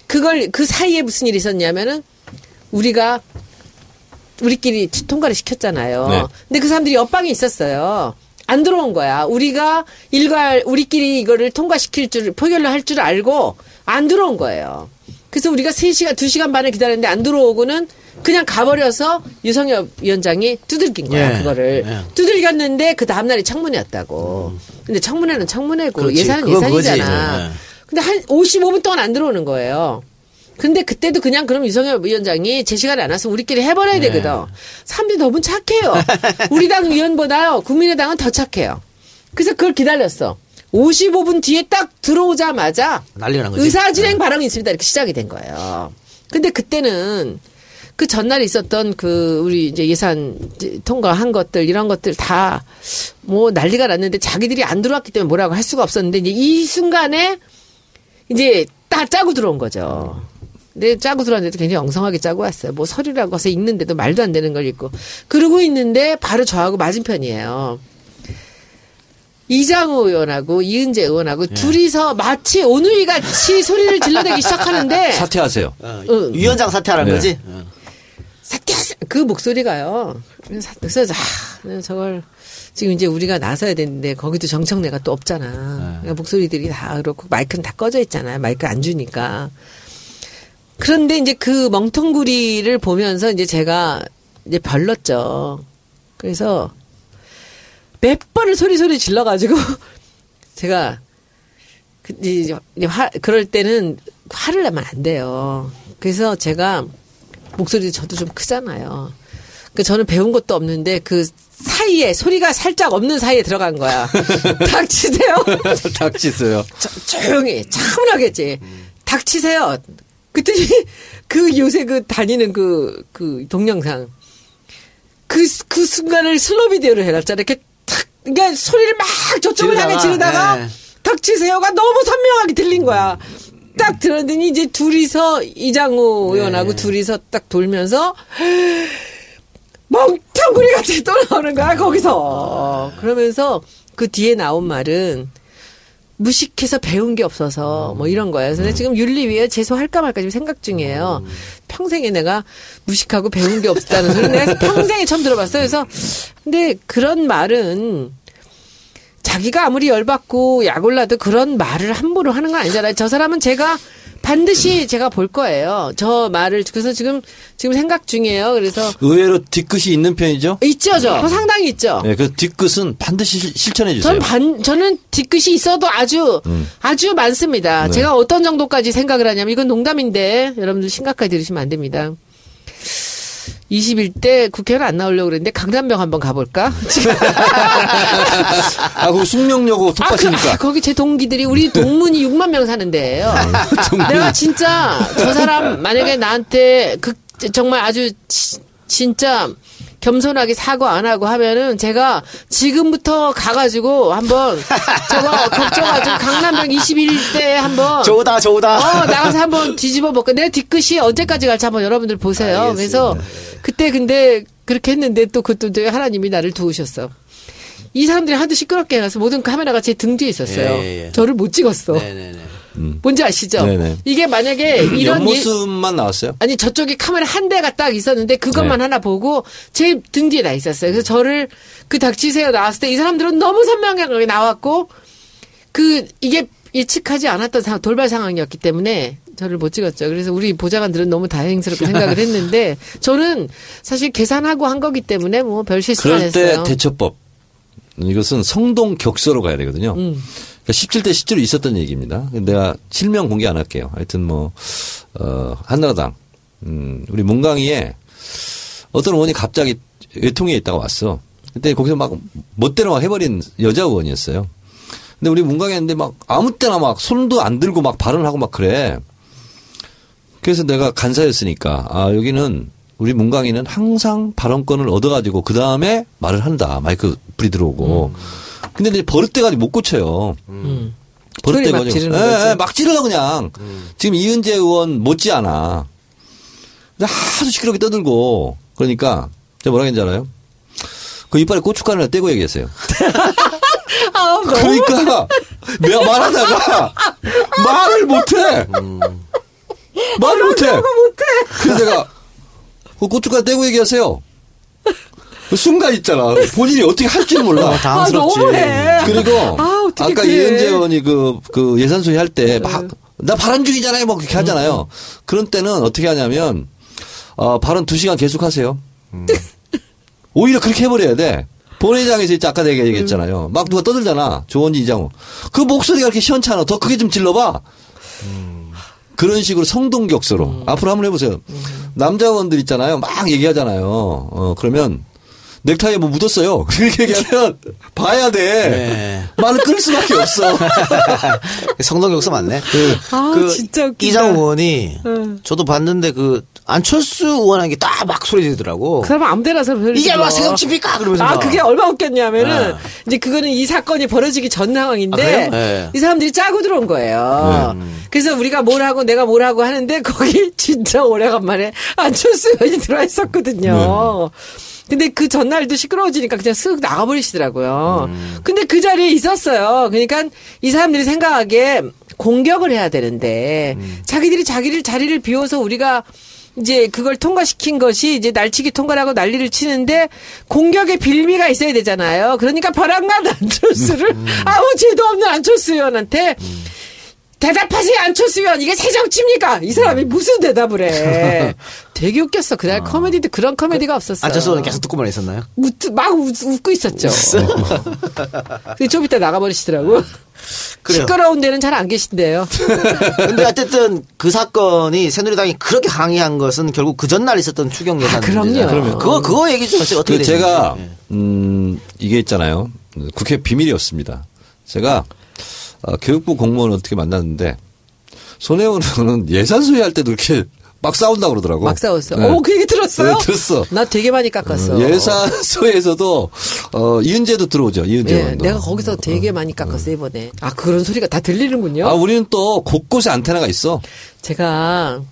S3: 그걸 그 사이에 무슨 일이 있었냐면은 우리가 우리끼리 통과를 시켰잖아요.
S2: 네.
S3: 근데 그 사람들이 옆방에 있었어요. 안 들어온 거야. 우리가 일괄 우리끼리 이거를 통과시킬 줄 표결을 할 줄 알고 안 들어온 거예요. 그래서 우리가 3시간, 2시간 반을 기다렸는데 안 들어오고는 그냥 가버려서 유성엽 위원장이 두들긴 거야,
S1: 예,
S3: 그거를.
S1: 예.
S3: 두들겼는데 그 다음날이 청문회였다고. 근데 청문회는 청문회고
S1: 그렇지.
S3: 예산은. 예산이잖아.
S1: 예.
S3: 근데 한 55분 동안 안 들어오는 거예요. 근데 그때도 그냥 그럼 유성엽 위원장이 제 시간에 안 왔으면 우리끼리 해버려야
S1: 네.
S3: 되거든. 사람들이 너무 착해요. 우리 당 위원보다 국민의당은 더 착해요. 그래서 그걸 기다렸어. 55분 뒤에 딱 들어오자마자
S1: 난리가 난 거지.
S3: 의사 진행 발언이 있습니다. 이렇게 시작이 된 거예요. 근데 그때는 그 전날 있었던 그 우리 이제 예산 통과한 것들 이런 것들 다 뭐 난리가 났는데 자기들이 안 들어왔기 때문에 뭐라고 할 수가 없었는데 이제 이 순간에 이제 딱 짜고 들어온 거죠. 근데 짜고 들어왔는데도 굉장히 엉성하게 짜고 왔어요. 뭐 서류라고 해서 읽는데도 말도 안 되는 걸 읽고. 그러고 있는데 바로 저하고 맞은편이에요. 이장우 의원하고 이은재 의원하고 둘이서 마치 오누이 같이 소리를 질러대기 시작하는데 <laughs>
S2: 사퇴하세요.
S1: 어,
S3: 응.
S1: 위원장 사퇴하라는
S2: 네.
S1: 거지. 어.
S3: 사퇴하세요. 그 목소리가요. 그래서 아, 저걸 지금 이제 우리가 나서야 되는데 거기도 정청래가 또 없잖아. 그러니까 목소리들이 다 그렇고 마이크는 다 꺼져 있잖아요. 마이크 안 주니까. 그런데 이제 그 멍텅구리를 보면서 이제 제가 이제 별렀죠. 그래서 몇 번을 소리소리 질러가지고 <laughs> 제가 그 이제 화 그럴 때는 화를 내면 안 돼요. 그래서 제가 목소리도 저도 좀 크잖아요. 그 저는 배운 것도 없는데 그 사이에 소리가 살짝 없는 사이에 들어간 거야. <laughs> 닥치세요. <laughs>
S2: 닥치세요.
S3: 저- 조용히 차분하겠지. 닥치세요. 그랬더니 <laughs> 그 요새 그 다니는 그 그 동영상 그 그 순간을 슬로 비디오로 해놨잖아. 이렇게 탁 그러니까 소리를 막 저쪽을 향해
S1: 지르다가,
S3: 지르다가
S1: 네.
S3: 닥치세요가 너무 선명하게 들린 거야. 딱 들었더니 이제 둘이서 이장우 의원하고 둘이서 딱 돌면서 멍텅구리 같이 <laughs> 또 나오는 거야 거기서. 그러면서 그 뒤에 나온 말은 무식해서 배운 게 없어서 뭐 이런 거예요. 그래서 지금 윤리위에 제소할까 말까 지금 생각 중이에요. 평생에 내가 무식하고 배운 게 없다는 소리 내가 <laughs> 평생에 처음 들어봤어요. 그래서 근데 그런 말은 자기가 아무리 열받고 약올라도 그런 말을 함부로 하는 건 아니잖아요. 저 사람은 제가 반드시 제가 볼 거예요. 저 말을 그래서 지금 지금 생각 중이에요. 그래서
S2: 의외로 뒤끝이 있는 편이죠.
S3: 있죠, 저 상당히 있죠.
S2: 네, 그 뒤끝은 반드시 실- 실천해 주세요.
S3: 전 반, 저는 뒤끝이 있어도 아주, 아주 많습니다.
S2: 네.
S3: 제가 어떤 정도까지 생각을 하냐면, 이건 농담인데, 여러분들 심각하게 들으시면 안 됩니다. 21대 국회의원 안 나오려고 그랬는데, 강남병 한번 가볼까? 지금. <laughs>
S2: 아, 그 숙명여고
S3: 아, 그,
S2: 톱밭이니까.
S3: 아, 거기 제 동기들이, 우리 동문이 <laughs> 6만 명 사는 데예요 내가 진짜, 저 사람, 만약에 나한테, 그, 정말 아주, 지- 진짜, 겸손하게 사과 안 하고 하면은 제가 지금부터 가가지고 한번 저거 <laughs> 걱정가지고 강남역 21대 한번
S1: 좋다, 좋다.
S3: 어, 나가서 한번 뒤집어 볼까. 내 뒤끝이 언제까지 갈지 한번 여러분들 보세요. 그래서 그때 근데 그렇게 했는데 또 그것도 이제 하나님이 나를 도우셨어. 이 사람들이 하도 시끄럽게 해서 모든 카메라가 제 등 뒤에 있었어요.
S1: 예, 예, 예.
S3: 저를 못 찍었어.
S1: 네 네 네.
S3: 뭔지 아시죠?
S2: 네네.
S3: 이게 만약에 이런 예-
S2: 옆모습만 나왔어요.
S3: 아니 저쪽에 카메라 한 대가 딱 있었는데 그것만
S2: 네.
S3: 하나 보고 제 등 뒤에 나 있었어요. 그래서 저를 그 닥치세요 나왔을 때 이 사람들은 너무 선명하게 나왔고 그 이게 예측하지 않았던 상황, 돌발 상황이었기 때문에 저를 못 찍었죠. 그래서 우리 보좌관들은 너무 다행스럽게 생각을 <laughs> 했는데 저는 사실 계산하고 한 거기 때문에 뭐 별 실수를 안
S2: 그럴 때
S3: 했어요.
S2: 대처법. 이것은 성동 격서로 가야 되거든요.
S3: 음.
S2: 그러니까 17대 실제로 있었던 얘기입니다. 내가 실명 공개 안 할게요. 하여튼 뭐, 어, 한나라당, 음, 우리 문강위에 어떤 의원이 갑자기 외통위에 있다가 왔어. 그때 거기서 막 멋대로 막 해버린 여자 의원이었어요. 근데 우리 문강위인데 막 아무 때나 막 손도 안 들고 막 발언을 하고 막 그래. 그래서 내가 간사였으니까 아 여기는 우리 문강위는 항상 발언권을 얻어가지고 그 다음에 말을 한다 마이크 불이 들어오고. 근데 이제 버릇돼가지고 못 고쳐요.
S3: 음. 소리 막
S2: 버릇돼가지고
S3: 지르는
S2: 예. 예, 막 지르려 그냥. 지금 이은재 의원 못지않아. 하도 시끄럽게 떠들고 그러니까 제가 뭐라 했는지 알아요? 그 이빨에 고춧가루를 떼고 얘기했어요. <laughs>
S3: 아,
S2: 그러니까 내가 말하다가 말을 못해. 말을 못해. 그래서 내가 그 고춧가루 떼고 얘기하세요. 그 순간 있잖아. 본인이 어떻게 할지는 몰라.
S1: 어, 당황스럽지.
S3: 아, 너무해.
S2: 그리고
S3: 아, 어떻게
S2: 아까
S3: 그래.
S2: 이은재 의원이 그, 그 예산 소위 할 때 막 나 발언 중이잖아요. 뭐 그렇게 하잖아요. 그런 때는 어떻게 하냐면 어, 발언 두 시간 계속 하세요. <laughs> 오히려 그렇게 해버려야 돼. 본회의장에서 이제 아까 내가 얘기했잖아요. 막 누가 떠들잖아. 조원지 이장호. 그 목소리가 이렇게 시원찮아. 더 크게 좀 질러봐. 그런 식으로 성동격서로. 앞으로 한번 해보세요. 남자 의원들 있잖아요. 막 얘기하잖아요. 어, 그러면 넥타이에 뭐 묻었어요. <laughs> 그렇게 얘기하면 봐야 돼.
S1: 네.
S2: 말을 끌 수밖에 없어. <laughs>
S1: 성동격서 맞네.
S3: 아,
S1: 그
S3: 진짜 웃기다.
S1: 이장 의원이
S3: 응.
S1: 저도 봤는데 그 안철수 의원에게 딱 막 소리 지르더라고.
S3: 그 사람 아무 데나 서 소리
S1: 이게
S3: 질러.
S1: 뭐 새벽집입니까? 그러면서
S3: 아,
S1: 막.
S3: 그게 얼마 웃겼냐면은,
S1: 네.
S3: 이제 그거는 이 사건이 벌어지기 전 상황인데,
S1: 아? 네.
S3: 이 사람들이 짜고 들어온 거예요. 그래서 우리가 뭘 하고 내가 뭘 하고 하는데, 거기 <laughs> 진짜 오래간만에 안철수 의원이 들어와 있었거든요. 근데 그 전날도 시끄러워지니까 그냥 쓱 나가버리시더라고요. 근데 그 자리에 있었어요. 그러니까 이 사람들이 생각하기에 공격을 해야 되는데, 자기들이 자기를 자리를 비워서 우리가 이제 그걸 통과시킨 것이 이제 날치기 통과라고 난리를 치는데 공격의 빌미가 있어야 되잖아요. 그러니까 벼랑간 안철수를 아무 죄도 없는 안철수 의원한테 대답하지 의원 이게 새 정치입니까? 이 사람이 무슨 대답을 해? <laughs> 되게 웃겼어. 그날 코미디도 그런 코미디가 없었어.
S1: 안철수 의원 계속 듣고만 있었나요?
S3: 웃, 막 웃, 웃고 있었죠. <laughs> 근데 좀 이따 나가버리시더라고. <laughs>
S1: 그래요.
S3: 시끄러운 데는 잘 안 계신데요.
S1: 근데 어쨌든 그 사건이 새누리당이 그렇게 강의한 것은 결국 그 전날 있었던 추경 예산
S3: 아, 그럼요. 그럼요.
S1: 그거 그거 얘기 좀 하세요. 어떻게
S2: 그
S1: 되는지.
S2: 제가
S1: 예.
S2: 음 이게 있잖아요. 국회 비밀이었습니다. 제가 어, 교육부 공무원 어떻게 만났는데 손혜원 의원은 <laughs> 예산 소위할 때도 이렇게 막 싸운다 고 그러더라고.
S3: 막 싸웠어.
S2: 네.
S3: 오, 그 얘기 들었어요?
S2: 네, 들었어.
S3: 나 되게 많이 깎았어.
S2: 예산 <laughs> 소위에서도 어 이은재도 들어오죠. 이은재
S3: 예,
S2: 의원도.
S3: 내가 거기서 되게 많이 깎았어, 이번에. 아, 그런 소리가 다 들리는군요.
S2: 아 우리는 또 곳곳에 안테나가 있어.
S3: 제가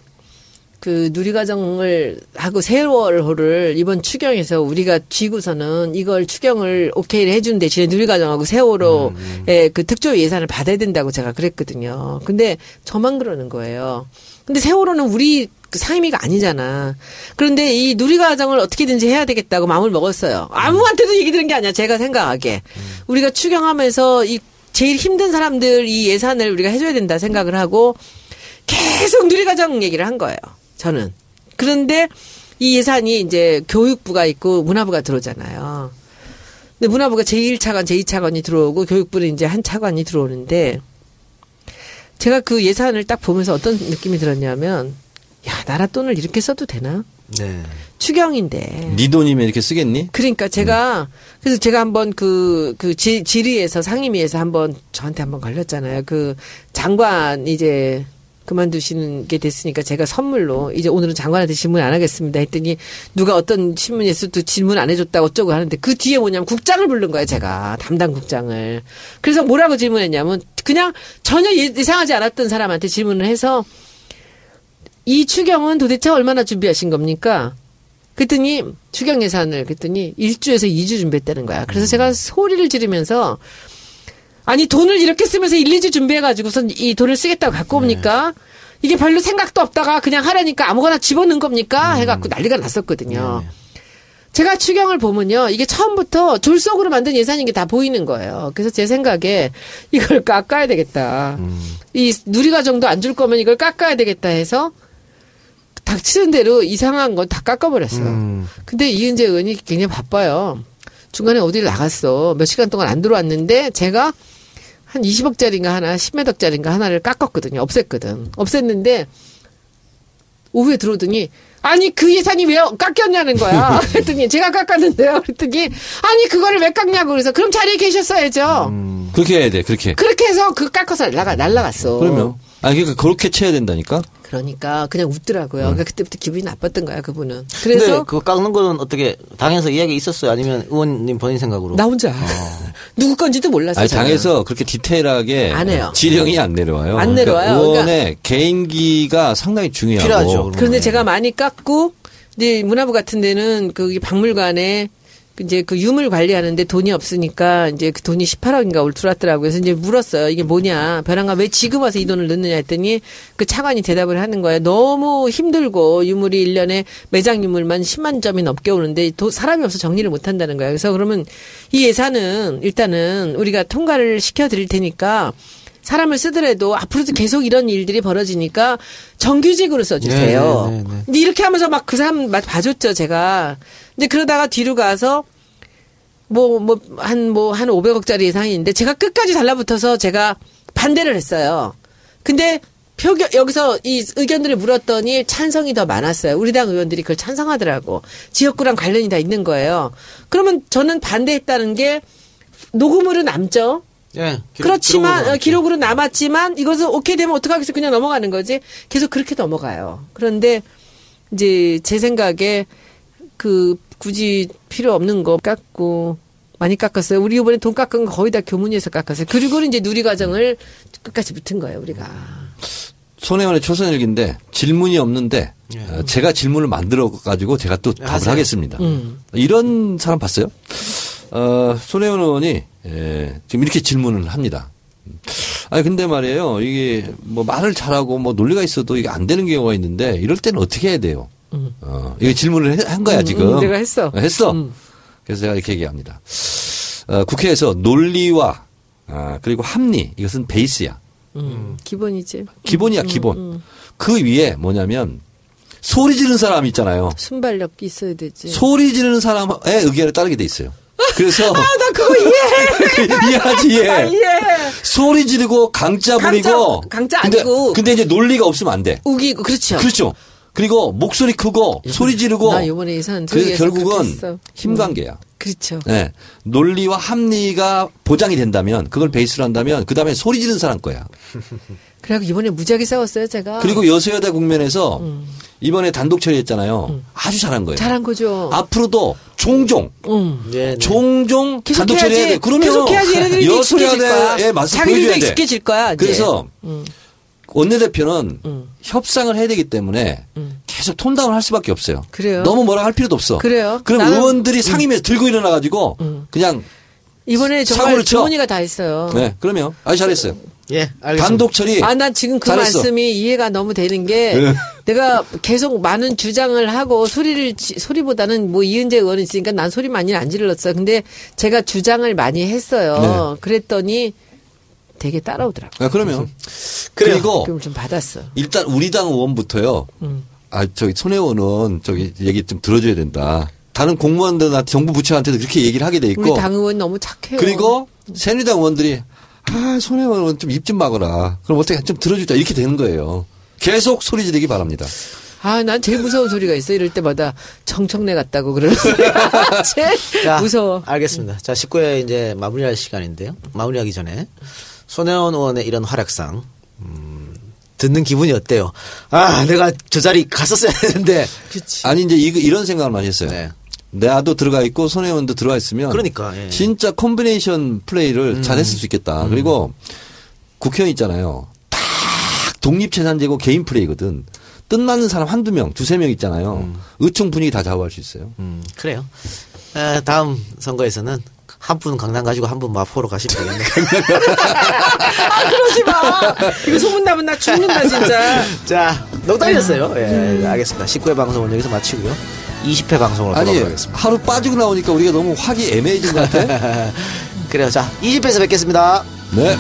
S3: 그 누리과정을 하고 세월호를 이번 추경에서 우리가 쥐고서는 이걸 추경을 오케이를 해준 대신에 누리과정하고 세월호의 그 특조 예산을 받아야 된다고 제가 그랬거든요. 근데 저만 그러는 거예요. 근데 세월호는 우리 그 상임위가 아니잖아. 그런데 이 누리과정을 어떻게든지 해야 되겠다고 마음을 먹었어요. 아무한테도 얘기 들은 게 아니야. 제가 생각하기에. 우리가 추경하면서 이 제일 힘든 사람들 이 예산을 우리가 해줘야 된다 생각을 하고 계속 누리과정 얘기를 한 거예요. 저는. 그런데 이 예산이 이제 교육부가 있고 문화부가 들어오잖아요. 근데 문화부가 제1차관, 제2차관이 들어오고 교육부는 이제 한 차관이 들어오는데 제가 그 예산을 딱 보면서 어떤 느낌이 들었냐면 야, 나라 돈을 이렇게 써도 되나?
S1: 네.
S3: 추경인데.
S2: 네 돈이면 이렇게 쓰겠니?
S3: 그러니까 제가 그래서 제가 한번 그그 질의에서 상임위에서 한번 저한테 한번 걸렸잖아요. 그 장관 이제 그만두시는 게 됐으니까 제가 선물로 이제 오늘은 장관한테 질문 안 하겠습니다 했더니 누가 어떤 신문에서도 질문 안 해줬다 어쩌고 하는데 그 뒤에 뭐냐면 국장을 부른 거예요 제가 담당 국장을 그래서 뭐라고 질문했냐면 그냥 전혀 예- 예상하지 않았던 사람한테 질문을 해서 이 추경은 도대체 얼마나 준비하신 겁니까? 그랬더니 추경 예산을 그랬더니 1주에서 2주 준비했다는 거야. 그래서 제가 소리를 지르면서 아니 돈을 이렇게 쓰면서 1, 2주 준비해가지고선 이 돈을 쓰겠다고 갖고 옵니까? 이게 별로 생각도 없다가 그냥 하라니까 아무거나 집어넣은 겁니까? 해갖고 난리가 났었거든요. 제가 추경을 보면요. 이게 처음부터 졸속으로 만든 예산인 게 다 보이는 거예요. 그래서 제 생각에 이걸 깎아야 되겠다. 이 누리과정도 안 줄 거면 이걸 깎아야 되겠다 해서 닥치는 대로 이상한 건 다 깎아버렸어요.
S1: 음.
S3: 근데 이은재 의원이 굉장히 바빠요. 중간에 어디를 나갔어. 몇 시간 동안 안 들어왔는데 제가 한 20억짜리인가 하나, 10몇 억짜리인가 하나를 깎았거든요. 없앴거든. 없앴는데 오후에 들어오더니 아니 그 예산이 왜 깎였냐는 거야. <laughs> 그랬더니 제가 깎았는데요. 그랬더니 아니 그거를 왜 깎냐고 그래서 그럼 자리에 계셨어야죠.
S2: 그렇게 해야 돼. 그렇게.
S3: 그렇게 해서 그 깎아서 날라가 날라갔어.
S2: 그러면. 아니 그러니까 그렇게 쳐야 된다니까.
S3: 그러니까 그냥 웃더라고요. 그러니까 그때부터 기분이 나빴던 거야 그분은. 그래서
S1: 그거 깎는 거는 어떻게 당에서 이야기 있었어요? 아니면 의원님 본인 생각으로?
S3: 나 혼자 <laughs> 누구 건지도 몰랐어요.
S2: 아니
S3: 저는.
S2: 당에서 그렇게 디테일하게
S3: 안 해요.
S2: 지령이 안 내려와요.
S3: 안 내려와요.
S2: 그러니까 의원의 개인기가 상당히 중요하고.
S1: 필요하죠.
S3: 그런데 제가 많이 깎고 이제 문화부 같은 데는 그 박물관에 그 이제 그 유물 관리하는데 돈이 없으니까 이제 그 돈이 18억인가 올 들어왔더라고요. 그래서 이제 물었어요. 이게 뭐냐. 벼랑가 왜 지금 와서 이 돈을 넣느냐 했더니 그 차관이 대답을 하는 거예요. 너무 힘들고 유물이 1년에 매장 유물만 10만 점이 넘게 오는데 도- 사람이 없어 정리를 못 한다는 거예요. 그래서 그러면 이 예산은 일단은 우리가 통과를 시켜 드릴 테니까 사람을 쓰더라도 앞으로도 계속 이런 일들이 벌어지니까 정규직으로 써주세요.
S1: 네, 네, 네, 네.
S3: 근데 이렇게 하면서 막 그 사람 막 봐줬죠, 제가. 근데 그러다가 뒤로 가서 뭐, 뭐, 한, 뭐, 한 500억짜리 예상인데 제가 끝까지 달라붙어서 제가 반대를 했어요. 근데 표결, 여기서 이 의견들을 물었더니 찬성이 더 많았어요. 우리 당 의원들이 그걸 찬성하더라고. 지역구랑 관련이 다 있는 거예요. 그러면 저는 반대했다는 게 녹음으로 남죠.
S1: 예. 기록-
S3: 그렇지만
S1: 기록으로
S3: 어, 기록으로 남았지만 이것은 오케이 되면 어떡하겠어 그냥 넘어가는 거지 계속 그렇게 넘어가요 그런데 이제 제 생각에 그 굳이 필요 없는 거 깎고 많이 깎았어요 우리 이번에 돈 깎은 거 거의 다 교문위에서 깎았어요 그리고는 이제 누리 과정을 끝까지 붙은 거예요 우리가
S2: 손혜원의 초선일기인데 질문이 없는데 어, 제가 질문을 만들어 가지고 제가 또 답을
S1: 하세요.
S2: 하겠습니다.
S3: 음.
S2: 이런 사람 봤어요? 어, 손혜원 의원이 예, 지금 이렇게 질문을 합니다. 아니 근데 말이에요. 이게 뭐 말을 잘하고 뭐 논리가 있어도 이게 안 되는 경우가 있는데 이럴 때는 어떻게 해야 돼요? 어, 이거 질문을 해- 한 거야
S3: 음,
S2: 지금.
S3: 음, 내가 했어.
S2: 했어.
S3: 음.
S2: 그래서 제가 이렇게 얘기합니다. 어, 국회에서 논리와 아, 그리고 합리 이것은 베이스야.
S3: 음, 기본이지
S2: 기본이야 기본. 그 위에 뭐냐면 소리 지르는 사람 있잖아요.
S3: 순발력 있어야 되지
S2: 소리 지르는 사람의 의견에 따르게 돼 있어요. 그래서 <laughs>
S3: 나 이해해
S2: 이해하지 이해.
S3: 아, 이해해
S2: 소리 지르고 강짜 부리고.
S3: 강짜
S2: 근데,
S3: 아니고.
S2: 근데 이제 논리가 없으면 안 돼.
S3: 우기고 그렇죠
S2: 그렇죠. 그리고 목소리 크고 소리 지르고.
S3: 나 요번에 소리에서 그렇게
S2: 결국은. 힘 관계야.
S3: 그렇죠
S2: 네. 논리와 합리가 보장이 된다면 그걸 베이스로 한다면 그 다음에 소리 지르는 사람 거야. <laughs>
S3: 그래갖고 이번에 무지하게 싸웠어요, 제가.
S2: 그리고 여소야대 국면에서 이번에 단독 처리했잖아요. 아주 잘한 거예요.
S3: 잘한 거죠.
S2: 앞으로도 종종
S3: 응.
S1: 네, 네.
S3: 음.
S2: 종종
S3: 계속
S2: 단독 처리해야 돼. 그러면
S3: 계속 해야지 얘네들이 익숙해질 거야.
S2: 여소야대에 맞서
S3: 자기들도
S2: 보여줘야 돼.
S3: 익숙해질 거야. 이제.
S2: 그래서
S3: 음.
S2: 원내대표는
S3: 음.
S2: 협상을 해야 되기 때문에
S3: 음.
S2: 계속 톤다운 할 수밖에 없어요.
S3: 그래요.
S2: 너무 뭐라 할 필요도 없어.
S3: 그래요.
S2: 그럼
S3: 나는-
S2: 의원들이 상임위에서 들고 일어나 가지고
S3: 음.
S2: 그냥
S3: 이번에 정말. 조문이가 다 했어요.
S2: 네 그러면 아주 잘했어요.
S1: 예, 알겠습니다.
S2: 단독 처리.
S3: 아, 난 지금 그
S2: 잘했어.
S3: 말씀이 이해가 너무 되는 게
S2: 네.
S3: 내가 계속 많은 주장을 하고 소리를 지- 소리보다는 뭐 이은재 의원이 있으니까 난 소리 많이 안 질렀어. 근데 제가 주장을 많이 했어요.
S2: 네.
S3: 그랬더니 되게 따라오더라고.
S2: 아, 그러면. <laughs> 그리고
S3: 좀 받았어.
S2: 일단 우리 당 의원부터요.
S3: 음.
S2: 아 저기 손혜원은 저기 얘기 좀 들어줘야 된다. 다른 공무원들한테 정부 부처한테도 그렇게 얘기를 하게 돼 있고
S3: 우리 당 의원 너무 착해요.
S2: 그리고 새누리당 의원들이 아 손혜원은 좀입 좀 막아라. 그럼 어떻게 좀 들어주자 이렇게 되는 거예요. 계속 소리 지르기 바랍니다.
S3: 아, 난 제일 무서운 소리가 있어. 이럴 때마다 정청래 같다고 그러는 소리가 제일
S1: 자, <laughs>
S3: 무서워.
S1: 알겠습니다. 자, 19회 이제 마무리할 시간인데요. 마무리하기 전에 손혜원 의원의 이런 활약상, 음, 듣는 기분이 어때요? 아, 내가 저 자리 갔었어야 했는데.
S3: 그치.
S2: 아니 이제 이, 이런 생각을 많이 했어요.
S1: 네.
S2: 나도 들어가 있고 손혜원도 들어가 있으면
S1: 그러니까, 예.
S2: 진짜 콤비네이션 플레이를 잘 했을 수 있겠다. 그리고 국회의원 있잖아요. 딱 독립재산제고 개인 플레이거든. 뜻맞는 사람 한두 명, 두세 명 있잖아요. 의총 분위기 다 좌우할 수 있어요.
S1: 음, 그래요. 에, 다음 선거에서는 한 분 강남 가지고 한 분 마포로 가시면 되겠네. <laughs>
S3: 아, 그러지 마. 이거 소문나면 나 죽는다, 진짜. <laughs>
S1: 자, 농담이었어요. 예, 알겠습니다. 19회 방송은 여기서 마치고요. 20회 방송으로
S2: 아니
S1: 돌아오겠습니다.
S2: 하루 빠지고 나오니까 우리가 너무 확이 애매해진 것 같아. <laughs>
S1: 그래요. 자, 20회에서 뵙겠습니다.
S2: 네.